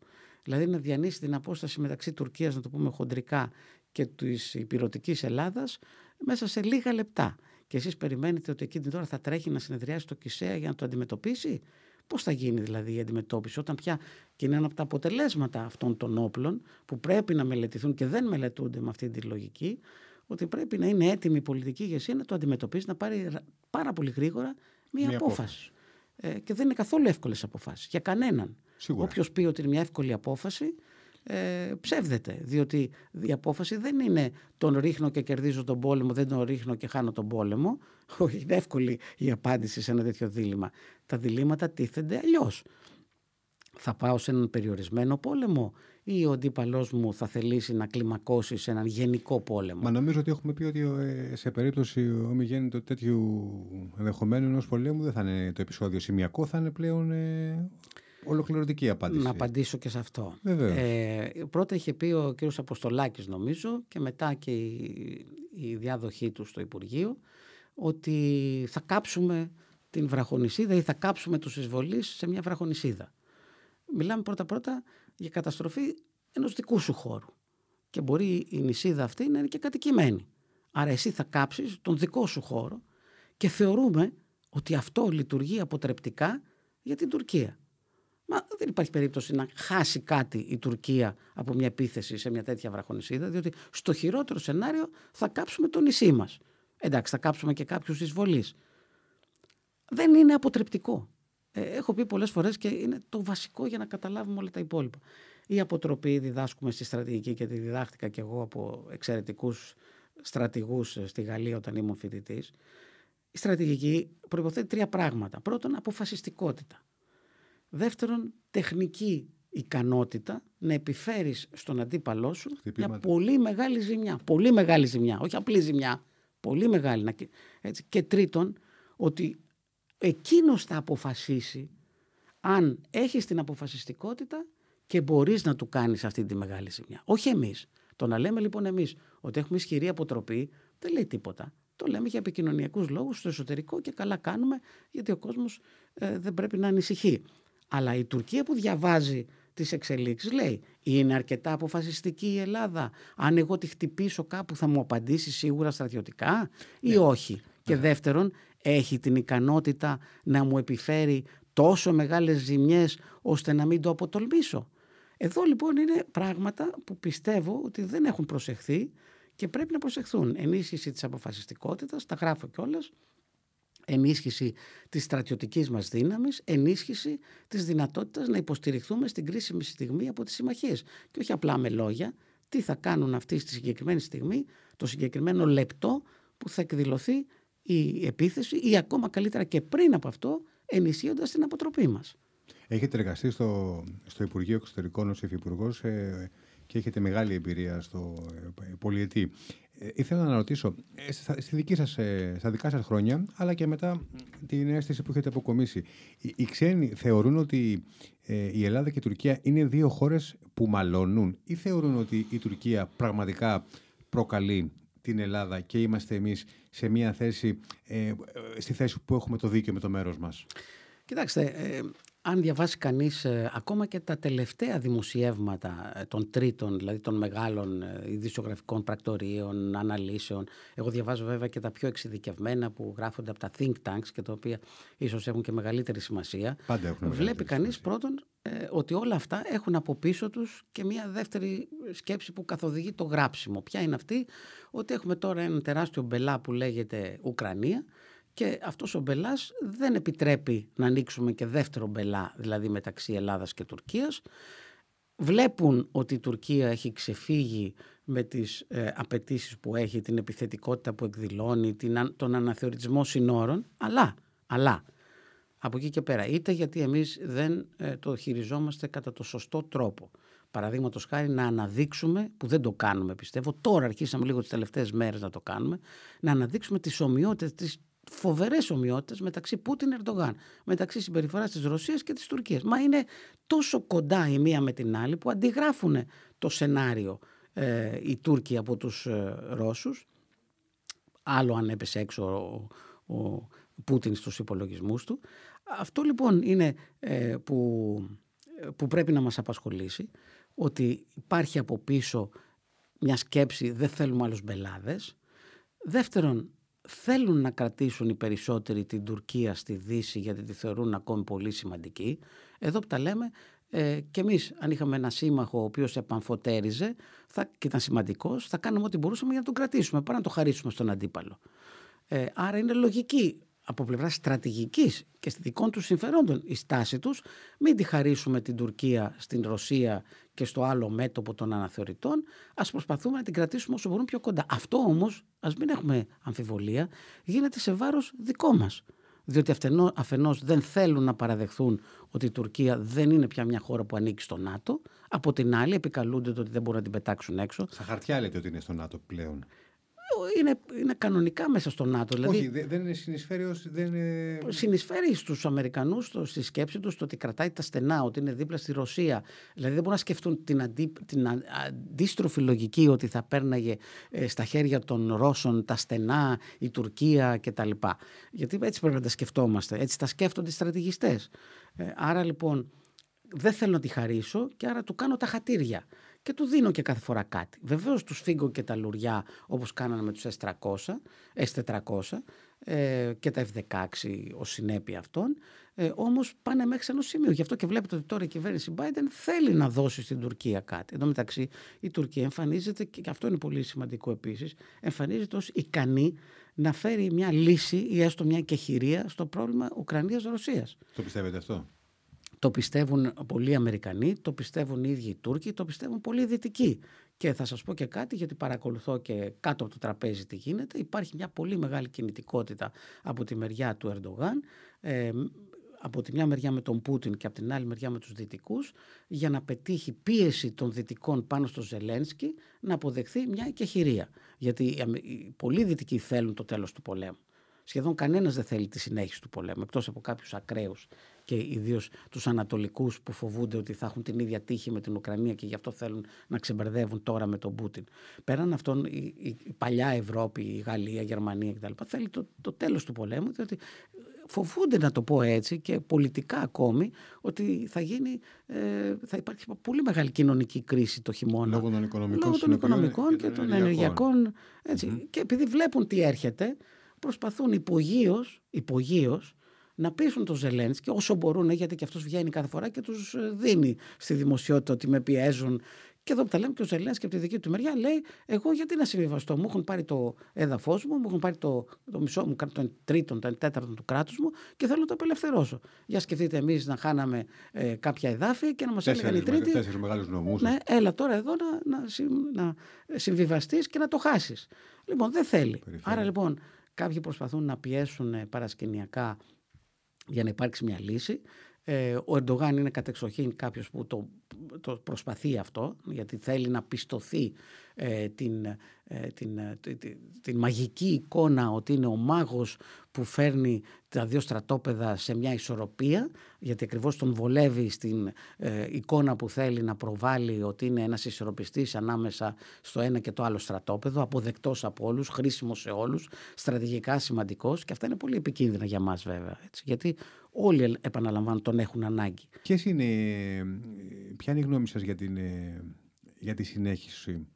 Δηλαδή να διανύσει την απόσταση μεταξύ Τουρκίας, να το πούμε χοντρικά, και της υπηρετικής Ελλάδας μέσα σε λίγα λεπτά. Και εσείς περιμένετε ότι εκείνη την ώρα θα τρέχει να συνεδριάσει το ΚΙΣΕΑ για να το αντιμετωπίσει; Πώς θα γίνει δηλαδή η αντιμετώπιση όταν πια και είναι ένα από τα αποτελέσματα αυτών των όπλων που πρέπει να μελετηθούν και δεν μελετούνται με αυτή τη λογική ότι πρέπει να είναι έτοιμη η πολιτική ηγεσία να το αντιμετωπίσει, να πάρει πάρα πολύ γρήγορα μία, απόφαση. Ε, και δεν είναι καθόλου εύκολες αποφάσεις για κανέναν. Όποιος πει ότι είναι μια εύκολη απόφαση, ε, ψεύδεται. Διότι η απόφαση δεν είναι τον ρίχνω και κερδίζω τον πόλεμο, δεν τον ρίχνω και χάνω τον πόλεμο. Όχι, είναι εύκολη η απάντηση σε ένα τέτοιο δίλημα. Τα διλήμματα τίθενται αλλιώς. Θα πάω σε έναν περιορισμένο πόλεμο ή ο αντίπαλός μου θα θελήσει να κλιμακώσει σε έναν γενικό πόλεμο; Μα νομίζω ότι έχουμε πει ότι ε, σε περίπτωση ομιγέννητο τέτοιου ενδεχομένου ενός πολέμου δεν θα είναι το επεισόδιο σημειακό, θα είναι πλέον ε, ολοκληρωτική απάντηση. Να απαντήσω και σε αυτό. Ε, πρώτα είχε πει ο κ. Αποστολάκης νομίζω και μετά και η, η διάδοχή του στο Υπουργείο ότι θα κάψουμε την βραχονισίδα ή θα κάψουμε τους εισβολείς σε μια βραχονισίδα. Μιλάμε πρώτα-πρώτα για καταστροφή ενός δικού σου χώρου. Και μπορεί η νησίδα αυτή να είναι και κατοικημένη. Άρα εσύ θα κάψεις τον δικό σου χώρο και θεωρούμε ότι αυτό λειτουργεί αποτρεπτικά για την Τουρκία. Μα δεν υπάρχει περίπτωση να χάσει κάτι η Τουρκία από μια επίθεση σε μια τέτοια βραχονισίδα, διότι στο χειρότερο σενάριο θα κάψουμε το νησί μας. Εντάξει, θα κάψουμε και κάποιους εισβολείς. Δεν είναι αποτρεπτικό. Ε, έχω πει πολλές φορές και είναι το βασικό για να καταλάβουμε όλα τα υπόλοιπα. Η αποτροπή διδάσκουμε στη στρατηγική και τη διδάχτηκα και εγώ από εξαιρετικούς στρατηγούς ε, στη Γαλλία όταν ήμουν φοιτητής. Η στρατηγική προϋποθέτει τρία πράγματα. Πρώτον, αποφασιστικότητα. Δεύτερον, τεχνική ικανότητα να επιφέρεις στον αντίπαλό σου μια πολύ μεγάλη ζημιά. Πολύ μεγάλη ζημιά, όχι απλή ζημιά. Πολύ μεγάλη. Έτσι. Και τρίτον, ότι εκείνος θα αποφασίσει αν έχεις την αποφασιστικότητα και μπορείς να του κάνεις αυτή τη μεγάλη ζημιά. Όχι εμείς. Το να λέμε λοιπόν εμείς ότι έχουμε ισχυρή αποτροπή δεν λέει τίποτα. Το λέμε για επικοινωνιακούς λόγους στο εσωτερικό και καλά κάνουμε γιατί ο κόσμος ε, δεν πρέπει να ανησυχεί. Αλλά η Τουρκία που διαβάζει τις εξελίξεις λέει είναι αρκετά αποφασιστική η Ελλάδα. Αν εγώ τη χτυπήσω κάπου θα μου απαντήσει σίγουρα στρατιωτικά ή ναι. όχι. Και ναι. δεύτερον, έχει την ικανότητα να μου επιφέρει τόσο μεγάλες ζημιές ώστε να μην το αποτολμήσω. Εδώ λοιπόν είναι πράγματα που πιστεύω ότι δεν έχουν προσεχθεί και πρέπει να προσεχθούν. Ενίσχυση της αποφασιστικότητας, τα γράφω κιόλας, ενίσχυση της στρατιωτικής μας δύναμης, ενίσχυση της δυνατότητας να υποστηριχθούμε στην κρίσιμη στιγμή από τις συμμαχίες. Και όχι απλά με λόγια, τι θα κάνουν αυτοί στη συγκεκριμένη στιγμή, το συγκεκριμένο λεπτό που θα εκδηλωθεί η επίθεση ή ακόμα καλύτερα και πριν από αυτό ενισχύοντας την αποτροπή μας. Έχετε εργαστεί στο, στο Υπουργείο Εξωτερικών ως Υφυπουργός ε, και έχετε μεγάλη εμπειρία στο ε, πολιετή. Ε, ήθελα να ρωτήσω, ε, στη δική σας, ε, στα δικά σας χρόνια, αλλά και μετά την αίσθηση που έχετε αποκομίσει, οι, οι ξένοι θεωρούν ότι η Ελλάδα και η Τουρκία είναι δύο χώρες που μαλώνουν ή θεωρούν ότι η Τουρκία πραγματικά προκαλεί την Ελλάδα και είμαστε εμείς σε μια θέση, στη θέση που έχουμε το δίκαιο με το μέρος μας; Κοιτάξτε, αν διαβάσει κανείς ε, ακόμα και τα τελευταία δημοσιεύματα ε, των τρίτων, δηλαδή των μεγάλων ε, ειδησιογραφικών πρακτορείων, αναλύσεων, εγώ διαβάζω βέβαια και τα πιο εξειδικευμένα που γράφονται από τα think tanks και τα οποία ίσως έχουν και μεγαλύτερη σημασία. Πάντα έχουν Βλέπει κανείς πρώτον ότι όλα αυτά έχουν από πίσω τους και μια δεύτερη σκέψη που καθοδηγεί το γράψιμο. Ποια είναι αυτή, ότι έχουμε τώρα ένα τεράστιο μπελά που λέγεται Ουκρανία, και αυτός ο μπελάς δεν επιτρέπει να ανοίξουμε και δεύτερο μπελά, δηλαδή μεταξύ Ελλάδας και Τουρκίας. Βλέπουν ότι η Τουρκία έχει ξεφύγει με τις ε, απαιτήσεις που έχει, την επιθετικότητα που εκδηλώνει, την, τον αναθεωρητισμό συνόρων, αλλά, αλλά από εκεί και πέρα, είτε γιατί εμείς δεν ε, το χειριζόμαστε κατά το σωστό τρόπο. Παραδείγματος χάρη να αναδείξουμε, που δεν το κάνουμε πιστεύω, τώρα αρχίσαμε λίγο τις τελευταίες μέρες να το κάνουμε, να αναδείξουμε τις ομοιότητες, φοβερές ομοιότητες μεταξύ Πούτιν και Ερντογάν, μεταξύ συμπεριφοράς της Ρωσίας και της Τουρκίας. Μα είναι τόσο κοντά η μία με την άλλη που αντιγράφουν το σενάριο ε, οι Τούρκοι από τους ε, Ρώσους. Άλλο αν έπεσε έξω ο, ο Πούτιν στους υπολογισμούς του. Αυτό λοιπόν είναι ε, που, που πρέπει να μας απασχολήσει, ότι υπάρχει από πίσω μια σκέψη δεν θέλουμε άλλους μπελάδες. Δεύτερον, θέλουν να κρατήσουν οι περισσότεροι την Τουρκία στη Δύση γιατί τη θεωρούν ακόμη πολύ σημαντική. Εδώ που τα λέμε ε, και εμείς αν είχαμε ένα σύμμαχο ο οποίος επαμφωτέριζε θα, και ήταν σημαντικός, θα κάνουμε ό,τι μπορούσαμε για να τον κρατήσουμε, παρά να το χαρίσουμε στον αντίπαλο. Ε, άρα είναι λογική από πλευράς στρατηγικής και στη δικών τους συμφερόντων η στάση τους, μην τη χαρίσουμε την Τουρκία στην Ρωσία και στο άλλο μέτωπο των αναθεωρητών. Α προσπαθούμε να την κρατήσουμε όσο μπορούμε πιο κοντά. Αυτό όμως, ας μην έχουμε αμφιβολία, γίνεται σε βάρος δικό μας. Διότι αφενός δεν θέλουν να παραδεχθούν ότι η Τουρκία δεν είναι πια μια χώρα που ανήκει στο ΝΑΤΟ. Από την άλλη, επικαλούνται ότι δεν μπορούν να την πετάξουν έξω. Στα χαρτιά λέτε ότι είναι στο ΝΑΤΟ πλέον είναι, είναι κανονικά μέσα στο ΝΑΤΟ. Δηλαδή, Όχι, δεν είναι συνεισφέρει ως, δεν είναι... Συνεισφέρει στους Αμερικανούς στη σκέψη τους το ότι κρατάει τα στενά, ότι είναι δίπλα στη Ρωσία. Δηλαδή δεν μπορούν να σκεφτούν την, αντί, την αντίστροφη λογική ότι θα πέρναγε ε, στα χέρια των Ρώσων τα στενά, η Τουρκία κτλ. Γιατί έτσι πρέπει να τα σκεφτόμαστε. Έτσι τα σκέφτονται οι στρατηγιστές. Ε, άρα λοιπόν δεν θέλω να τη χαρίσω και άρα του κάνω τα χατήρια και του δίνω και κάθε φορά κάτι. Βεβαίως τους φύγω και τα λουριά όπως κάνανε με τους S300, S400 ε, και τα F16 ως συνέπεια αυτών. Ε, Όμως πάνε μέχρι σε ένα σημείο. Γι' αυτό και βλέπετε ότι τώρα η κυβέρνηση Biden θέλει να δώσει στην Τουρκία κάτι. Εν τω μεταξύ, η Τουρκία εμφανίζεται, και αυτό είναι πολύ σημαντικό επίσης, εμφανίζεται ως ικανή να φέρει μια λύση ή έστω μια κεχηρία στο πρόβλημα Ουκρανία-Ρωσία. Το πιστεύετε αυτό; Το πιστεύουν πολλοί Αμερικανοί, το πιστεύουν οι ίδιοι οι Τούρκοι, το πιστεύουν πολλοί Δυτικοί. Και θα σας πω και κάτι γιατί παρακολουθώ και κάτω από το τραπέζι τι γίνεται. Υπάρχει μια πολύ μεγάλη κινητικότητα από τη μεριά του Ερντογάν, ε, από τη μια μεριά με τον Πούτιν και από την άλλη μεριά με τους Δυτικούς για να πετύχει πίεση των Δυτικών πάνω στο Ζελένσκι να αποδεχθεί μια εκεχηρία. Γιατί οι πολλοί Δυτικοί θέλουν το τέλος του πολέμου. Σχεδόν κανένας δεν θέλει τη συνέχιση του πολέμου, εκτός από κάποιους ακραίους και ιδίως τους Ανατολικούς που φοβούνται ότι θα έχουν την ίδια τύχη με την Ουκρανία και γι' αυτό θέλουν να ξεμπερδεύουν τώρα με τον Πούτιν. Πέραν αυτών η, η, παλιά Ευρώπη, η Γαλλία, η Γερμανία κτλ. θέλει το, το τέλος του πολέμου διότι φοβούνται να το πω έτσι και πολιτικά ακόμη ότι θα, γίνει, ε, θα υπάρχει πολύ μεγάλη κοινωνική κρίση το χειμώνα. Λόγω των οικονομικών, Λόγω των οικονομικών και, των ενεργειακών. Και επειδή βλέπουν τι έρχεται, προσπαθούν υπογείως, υπογείως να πείσουν τον Ζελένσκι όσο μπορούν, γιατί και αυτός βγαίνει κάθε φορά και τους ε, δίνει στη δημοσιότητα ότι με πιέζουν. Και εδώ που τα λέμε και ο Ζελένσκι από τη δική του μεριά λέει: Εγώ γιατί να συμβιβαστώ. Μου έχουν πάρει το έδαφος μου, μου έχουν πάρει το, το μισό μου, τον τρίτον, τον τέταρτον του κράτους μου και θέλω να το απελευθερώσω. Για σκεφτείτε εμείς να χάναμε ε, κάποια εδάφη και να μας έλεγαν οι τρίτοι. Τέσσερις μεγάλους νομούς. Ναι, έλα τώρα εδώ να, να, να συμβιβαστείς και να το χάσεις. Λοιπόν, δεν θέλει. Άρα λοιπόν κάποιοι προσπαθούν να πιέσουν ε, παρασκηνιακά για να υπάρξει μια λύση. Ε, ο Ερντογάν είναι κατεξοχήν κάποιος που το, το προσπαθεί αυτό γιατί θέλει να πιστοθεί ε, την, ε, την, ε, την, μαγική εικόνα ότι είναι ο μάγος που φέρνει τα δύο στρατόπεδα σε μια ισορροπία γιατί ακριβώς τον βολεύει στην εικόνα που θέλει να προβάλλει ότι είναι ένας ισορροπιστής ανάμεσα στο ένα και το άλλο στρατόπεδο αποδεκτός από όλους, χρήσιμος σε όλους, στρατηγικά σημαντικός και αυτά είναι πολύ επικίνδυνα για μας βέβαια έτσι, γιατί όλοι επαναλαμβάνω τον έχουν ανάγκη. Ποιες είναι, ποια είναι η γνώμη σας για, την, για τη συνέχιση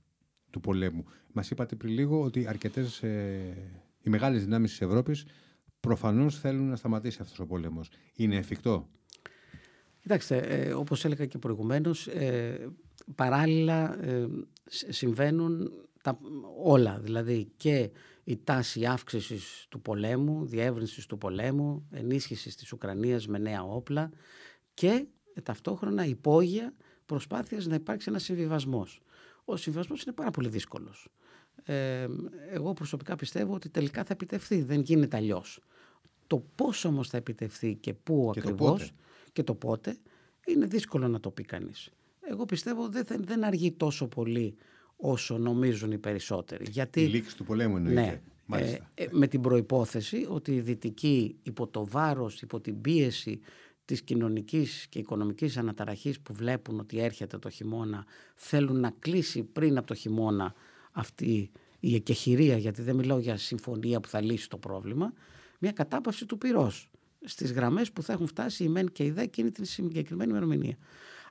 του πολέμου; Μας είπατε πριν λίγο ότι αρκετές, ε, οι μεγάλες δυνάμεις της Ευρώπης προφανώς θέλουν να σταματήσει αυτός ο πόλεμος. Είναι εφικτό; Κοιτάξτε, ε, όπως έλεγα και προηγουμένως, ε, παράλληλα ε, συμβαίνουν τα, όλα. Δηλαδή και η τάση αύξησης του πολέμου, διεύρυνσης του πολέμου, ενίσχυσης της Ουκρανίας με νέα όπλα και ταυτόχρονα υπόγεια προσπάθειας να υπάρξει ένας συμβιβασμός ο συμβασμό είναι πάρα πολύ δύσκολος. Ε, εγώ προσωπικά πιστεύω ότι τελικά θα επιτευχθεί. Δεν γίνεται αλλιώς. Το πώς όμως θα επιτευχθεί και πού ακριβώς και το πότε είναι δύσκολο να το πει κανείς. Εγώ πιστεύω δεν, δεν αργεί τόσο πολύ όσο νομίζουν οι περισσότεροι. Γιατί, η λήξη του πολέμου εννοείται. Ναι, ε, ε, με την προϋπόθεση ότι οι δυτικοί υπό το βάρος, υπό την πίεση της κοινωνικής και οικονομικής αναταραχής που βλέπουν ότι έρχεται το χειμώνα θέλουν να κλείσει πριν από το χειμώνα αυτή η εκεχηρία γιατί δεν μιλάω για συμφωνία που θα λύσει το πρόβλημα μια κατάπαυση του πυρός στις γραμμές που θα έχουν φτάσει η ΜΕΝ και η ΔΕ εκείνη την συγκεκριμένη ημερομηνία.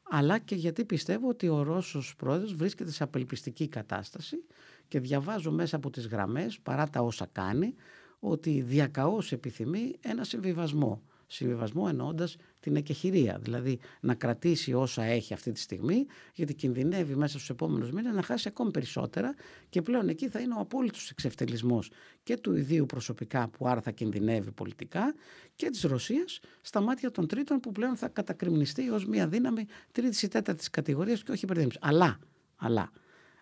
Αλλά και γιατί πιστεύω ότι ο Ρώσος πρόεδρος βρίσκεται σε απελπιστική κατάσταση και διαβάζω μέσα από τις γραμμές παρά τα όσα κάνει ότι διακαώς επιθυμεί ένα συμβιβασμό Συμβιβασμό εννοώντας την εκεχηρία. Δηλαδή να κρατήσει όσα έχει αυτή τη στιγμή, γιατί κινδυνεύει μέσα στους επόμενους μήνες να χάσει ακόμη περισσότερα και πλέον εκεί θα είναι ο απόλυτος εξευτελισμός και του ιδίου προσωπικά που άρα θα κινδυνεύει πολιτικά και της Ρωσίας στα μάτια των τρίτων που πλέον θα κατακριμνιστεί ως μια δύναμη τρίτης ή τέταρτης κατηγορίας και όχι υπερδύναμης. Αλλά, αλλά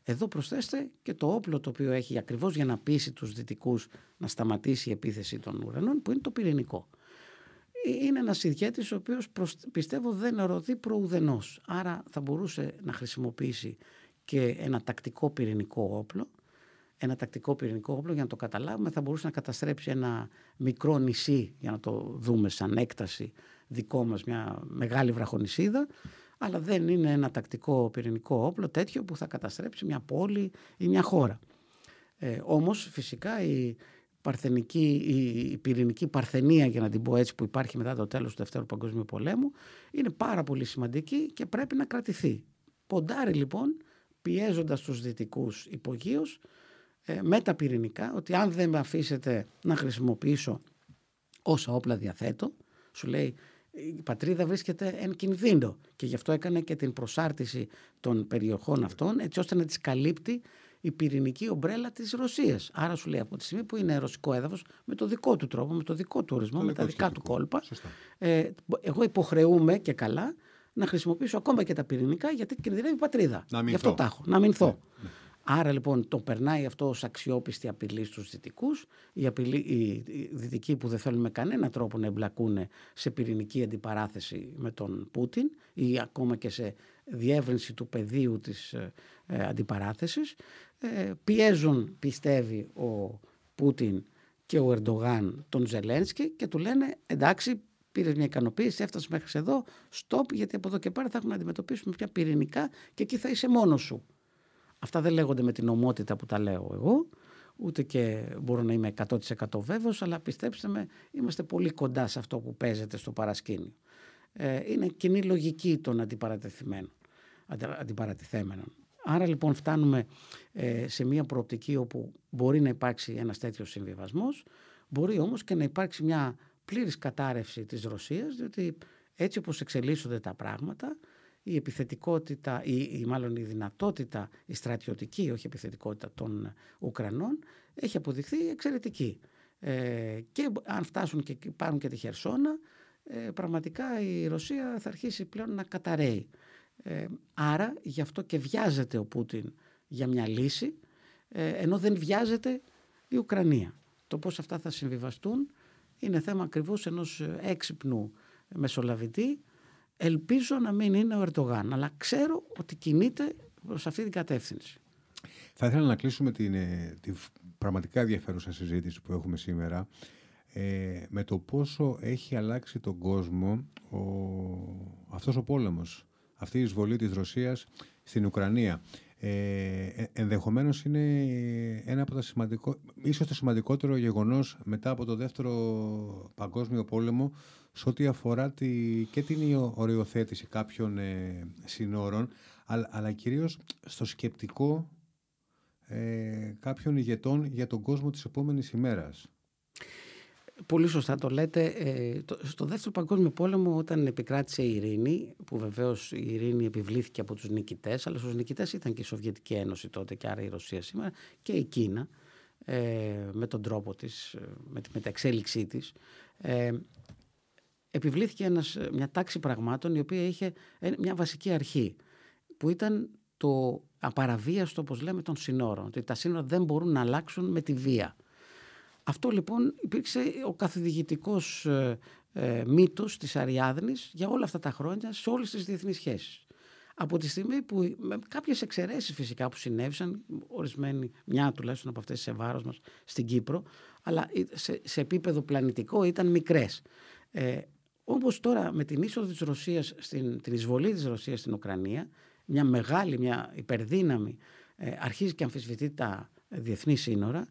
εδώ προσθέστε και το όπλο το οποίο έχει ακριβώς για να πείσει τους δυτικούς να σταματήσει η επίθεση των ουρανών που είναι το πυρηνικό. Ε, είναι ένας ηγέτης ο οποίος πιστεύω δεν ερωθεί προουδενός. Άρα θα μπορούσε να χρησιμοποιήσει και ένα τακτικό πυρηνικό όπλο. Ένα τακτικό πυρηνικό όπλο για να το καταλάβουμε θα μπορούσε να καταστρέψει ένα μικρό νησί για να το δούμε σαν έκταση δικό μας μια μεγάλη βραχονισίδα αλλά δεν είναι ένα τακτικό πυρηνικό όπλο τέτοιο που θα καταστρέψει μια πόλη ή μια χώρα. Ε, όμως φυσικά η, παρθενική, η, πυρηνική παρθενία για να την πω έτσι που υπάρχει μετά το τέλος του Δευτέρου Παγκοσμίου Πολέμου είναι πάρα πολύ σημαντική και πρέπει να κρατηθεί. Ποντάρει λοιπόν πιέζοντας τους δυτικούς υπογείους ε, με τα πυρηνικά ότι αν δεν με αφήσετε να χρησιμοποιήσω όσα όπλα διαθέτω σου λέει η πατρίδα βρίσκεται εν κινδύνο και γι' αυτό έκανε και την προσάρτηση των περιοχών αυτών έτσι ώστε να τις καλύπτει η πυρηνική ομπρέλα της Ρωσίας. Άρα σου λέει από τη στιγμή που είναι ρωσικό έδαφος με το δικό του τρόπο, με το δικό του ορισμό, με τα δικά του κόλπα. Ε, εγώ υποχρεούμαι και καλά να χρησιμοποιήσω ακόμα και τα πυρηνικά γιατί κινδυνεύει η πατρίδα. Να Γι' αυτό τα έχω. Να μηνθώ. Ναι, ναι. Άρα λοιπόν το περνάει αυτό ως αξιόπιστη απειλή στους δυτικούς. Οι, απειλή, οι δυτικοί που δεν θέλουν με κανένα τρόπο να εμπλακούν σε πυρηνική αντιπαράθεση με τον Πούτιν ή ακόμα και σε διεύρυνση του πεδίου της ε, ε αντιπαράθεσης. Ε, πιέζουν, πιστεύει ο Πούτιν και ο Ερντογάν τον Ζελένσκι και του λένε εντάξει πήρες μια ικανοποίηση, έφτασες μέχρι εδώ, stop γιατί από εδώ και πέρα θα έχουμε να αντιμετωπίσουμε πια πυρηνικά και εκεί θα είσαι μόνος σου. Αυτά δεν λέγονται με την ομότητα που τα λέω εγώ, ούτε και μπορώ να είμαι 100% βέβαιος, αλλά πιστέψτε με, είμαστε πολύ κοντά σε αυτό που παίζεται στο παρασκήνιο. Ε, είναι κοινή λογική των αντιπαρατεθειμένων, αντιπαρατηθέμενων. Άρα λοιπόν φτάνουμε ε, σε μια προοπτική όπου μπορεί να υπάρξει ένας τέτοιος συμβιβασμός, μπορεί όμως και να υπάρξει μια πλήρης κατάρρευση της Ρωσίας, διότι έτσι όπως εξελίσσονται τα πράγματα, η επιθετικότητα ή, ή μάλλον η δυνατότητα, η στρατιωτική, όχι επιθετικότητα των Ουκρανών έχει αποδειχθεί εξαιρετική. Ε, και αν φτάσουν και πάρουν και τη Χερσόνα, ε, πραγματικά η Ρωσία θα αρχίσει πλέον να καταραίει. Ε, άρα γι' αυτό και βιάζεται ο Πούτιν για μια λύση, ε, ενώ δεν βιάζεται η Ουκρανία. Το πώς αυτά θα συμβιβαστούν είναι θέμα ακριβώς ενός έξυπνου μεσολαβητή Ελπίζω να μην είναι ο Ερντογάν, αλλά ξέρω ότι κινείται προς αυτή την κατεύθυνση. Θα ήθελα να κλείσουμε την, ε, την πραγματικά ενδιαφέρουσα συζήτηση που έχουμε σήμερα ε, με το πόσο έχει αλλάξει τον κόσμο ο, αυτός ο πόλεμος, αυτή η εισβολή της Ρωσίας στην Ουκρανία. Ε, ε ενδεχομένως είναι ένα από τα σημαντικό, ίσως το σημαντικότερο γεγονός μετά από το δεύτερο παγκόσμιο πόλεμο σε ό,τι αφορά τη, και την οριοθέτηση κάποιων ε, συνόρων, αλλά, αλλά κυρίως στο σκεπτικό ε, κάποιων ηγετών για τον κόσμο της επόμενης ημέρας. Πολύ σωστά το λέτε. Ε, στο δεύτερο παγκόσμιο πόλεμο όταν επικράτησε η ειρήνη, που βεβαίως η ειρήνη επιβλήθηκε από τους νικητές, αλλά στους νικητές ήταν και η Σοβιετική Ένωση τότε και άρα η Ρωσία σήμερα και η Κίνα ε, με τον τρόπο της, ε, με την μεταξέλιξή της. Ε, επιβλήθηκε ένας, μια τάξη πραγμάτων η οποία είχε μια βασική αρχή που ήταν το απαραβίαστο όπως λέμε των συνόρων ότι τα σύνορα δεν μπορούν να αλλάξουν με τη βία. Αυτό λοιπόν υπήρξε ο καθοδηγητικός ε, ε, μύτος της Αριάδνης για όλα αυτά τα χρόνια σε όλες τις διεθνείς σχέσεις. Από τη στιγμή που με κάποιες εξαιρέσεις φυσικά που συνέβησαν, ορισμένοι, μια τουλάχιστον από αυτές σε βάρος μας στην Κύπρο, αλλά σε, σε επίπεδο πλανητικό ήταν μικρές. Ε, όπως τώρα με την είσοδο της Ρωσίας, στην, την εισβολή της Ρωσίας στην Ουκρανία, μια μεγάλη, μια υπερδύναμη ε, αρχίζει και αμφισβητεί τα διεθνή σύνορα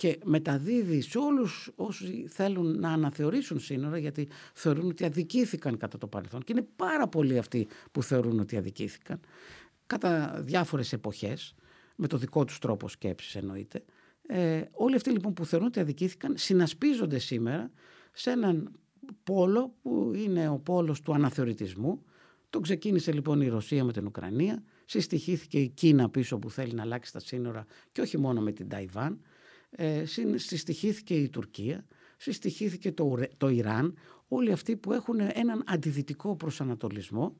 και μεταδίδει σε όλους όσοι θέλουν να αναθεωρήσουν σύνορα γιατί θεωρούν ότι αδικήθηκαν κατά το παρελθόν. Και είναι πάρα πολλοί αυτοί που θεωρούν ότι αδικήθηκαν κατά διάφορες εποχές με το δικό τους τρόπο σκέψης εννοείται. Ε, όλοι αυτοί λοιπόν που θεωρούν ότι αδικήθηκαν συνασπίζονται σήμερα σε έναν πόλο που είναι ο πόλος του αναθεωρητισμού. Το ξεκίνησε λοιπόν η Ρωσία με την Ουκρανία, συστοιχήθηκε η Κίνα πίσω που θέλει να αλλάξει τα σύνορα και όχι μόνο με την Ταϊβάν, ε, συστοιχήθηκε η Τουρκία, συστοιχήθηκε το, το Ιράν, όλοι αυτοί που έχουν έναν αντιδυτικό προσανατολισμό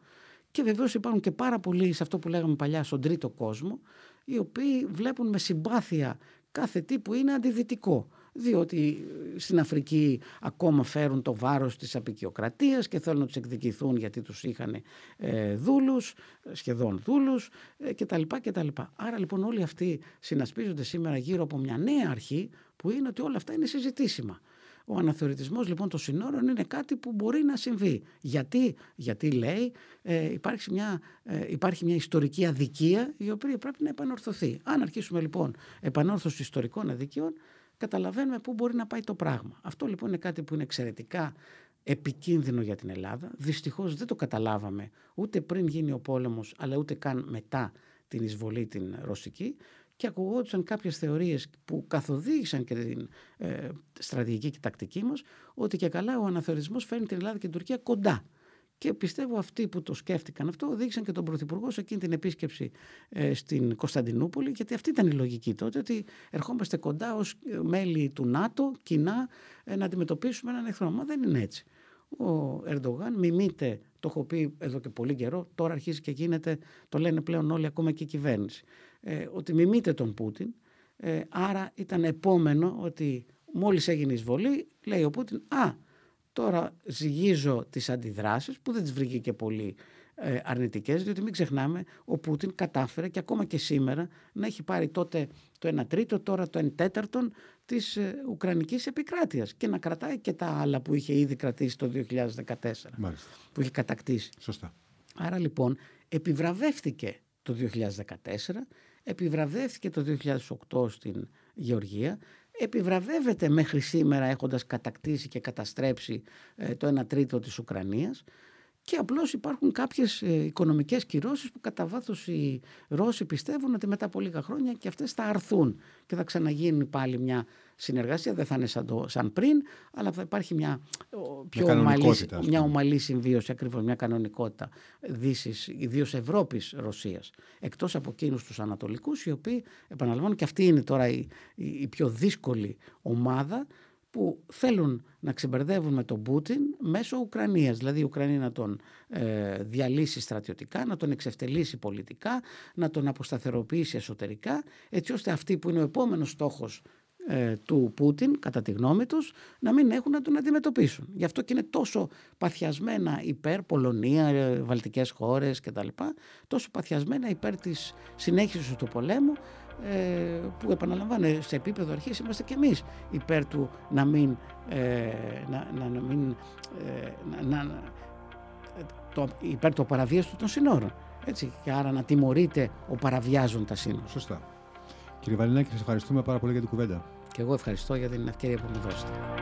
και βεβαίως υπάρχουν και πάρα πολλοί σε αυτό που λέγαμε παλιά στον τρίτο κόσμο, οι οποίοι βλέπουν με συμπάθεια κάθε τι που είναι αντιδυτικό διότι στην Αφρική ακόμα φέρουν το βάρος της απεικιοκρατίας και θέλουν να τους εκδικηθούν γιατί τους είχαν ε, δούλους, σχεδόν δούλους ε, κτλ. κτλ. Άρα λοιπόν όλοι αυτοί συνασπίζονται σήμερα γύρω από μια νέα αρχή που είναι ότι όλα αυτά είναι συζητήσιμα. Ο αναθεωρητισμός λοιπόν των συνόρων είναι κάτι που μπορεί να συμβεί. Γιατί, Γιατί λέει ε, υπάρχει, μια, ε, υπάρχει μια ιστορική αδικία η οποία πρέπει να επανορθωθεί. Αν αρχίσουμε λοιπόν επανόρθωση ιστορικών αδικιών καταλαβαίνουμε πού μπορεί να πάει το πράγμα. Αυτό λοιπόν είναι κάτι που είναι εξαιρετικά επικίνδυνο για την Ελλάδα. Δυστυχώς δεν το καταλάβαμε ούτε πριν γίνει ο πόλεμος αλλά ούτε καν μετά την εισβολή την ρωσική και ακουγόντουσαν κάποιες θεωρίες που καθοδήγησαν και την ε, στρατηγική και τακτική μας ότι και καλά ο αναθεωρισμός φέρνει την Ελλάδα και την Τουρκία κοντά. Και πιστεύω αυτοί που το σκέφτηκαν αυτό οδήγησαν και τον Πρωθυπουργό σε εκείνη την επίσκεψη ε, στην Κωνσταντινούπολη, γιατί αυτή ήταν η λογική τότε, ότι ερχόμαστε κοντά ως μέλη του ΝΑΤΟ κοινά ε, να αντιμετωπίσουμε έναν εχθρό. Μα δεν είναι έτσι. Ο Ερντογάν μιμείται, το έχω πει εδώ και πολύ καιρό, τώρα αρχίζει και γίνεται, το λένε πλέον όλοι, ακόμα και η κυβέρνηση, ε, ότι μιμείται τον Πούτιν. Ε, άρα ήταν επόμενο ότι μόλις έγινε εισβολή, λέει ο Πούτιν, α, Τώρα ζυγίζω τις αντιδράσεις που δεν τις βρήκε και πολύ ε, αρνητικές διότι μην ξεχνάμε ο Πούτιν κατάφερε και ακόμα και σήμερα να έχει πάρει τότε το 1 τρίτο τώρα το 1 τέταρτον της ε, Ουκρανικής επικράτειας και να κρατάει και τα άλλα που είχε ήδη κρατήσει το 2014 Μάλιστα. που είχε κατακτήσει. Σωστά. Άρα λοιπόν επιβραβεύτηκε το 2014 επιβραβεύτηκε το 2008 στην Γεωργία επιβραβεύεται μέχρι σήμερα έχοντας κατακτήσει και καταστρέψει ε, το 1 τρίτο της Ουκρανίας και απλώς υπάρχουν κάποιες ε, οικονομικές κυρώσεις που κατά βάθος οι Ρώσοι πιστεύουν ότι μετά από λίγα χρόνια και αυτές θα αρθούν και θα ξαναγίνει πάλι μια συνεργασία. Δεν θα είναι σαν, το, σαν πριν, αλλά θα υπάρχει μια πιο ομαλή, μια ομαλή συμβίωση, ακριβώς μια κανονικότητα Δύσης, ιδίως Ευρώπης-Ρωσίας. Εκτός από εκείνους τους Ανατολικούς, οι οποίοι, επαναλαμβάνω, και αυτή είναι τώρα η, η πιο δύσκολη ομάδα που θέλουν να ξεμπερδεύουν με τον Πούτιν μέσω Ουκρανίας. Δηλαδή η Ουκρανία να τον ε, διαλύσει στρατιωτικά, να τον εξευτελίσει πολιτικά, να τον αποσταθεροποιήσει εσωτερικά, έτσι ώστε αυτοί που είναι ο επόμενος στόχος ε, του Πούτιν, κατά τη γνώμη τους, να μην έχουν να τον αντιμετωπίσουν. Γι' αυτό και είναι τόσο παθιασμένα υπέρ Πολωνία, ε, Βαλτικές χώρες κτλ. Τόσο παθιασμένα υπέρ της συνέχισης του πολέμου ε, που επαναλαμβάνω σε επίπεδο αρχής είμαστε και εμείς υπέρ του να μην, ε, να, να, μην ε, να, να, το, υπέρ του παραβίαστου των συνόρων έτσι, και άρα να τιμωρείται ο παραβιάζον τα σύνορα. Σωστά. Κύριε Βαλινάκη, σας ευχαριστούμε πάρα πολύ για την κουβέντα. Και εγώ ευχαριστώ για την ευκαιρία που μου δώσετε.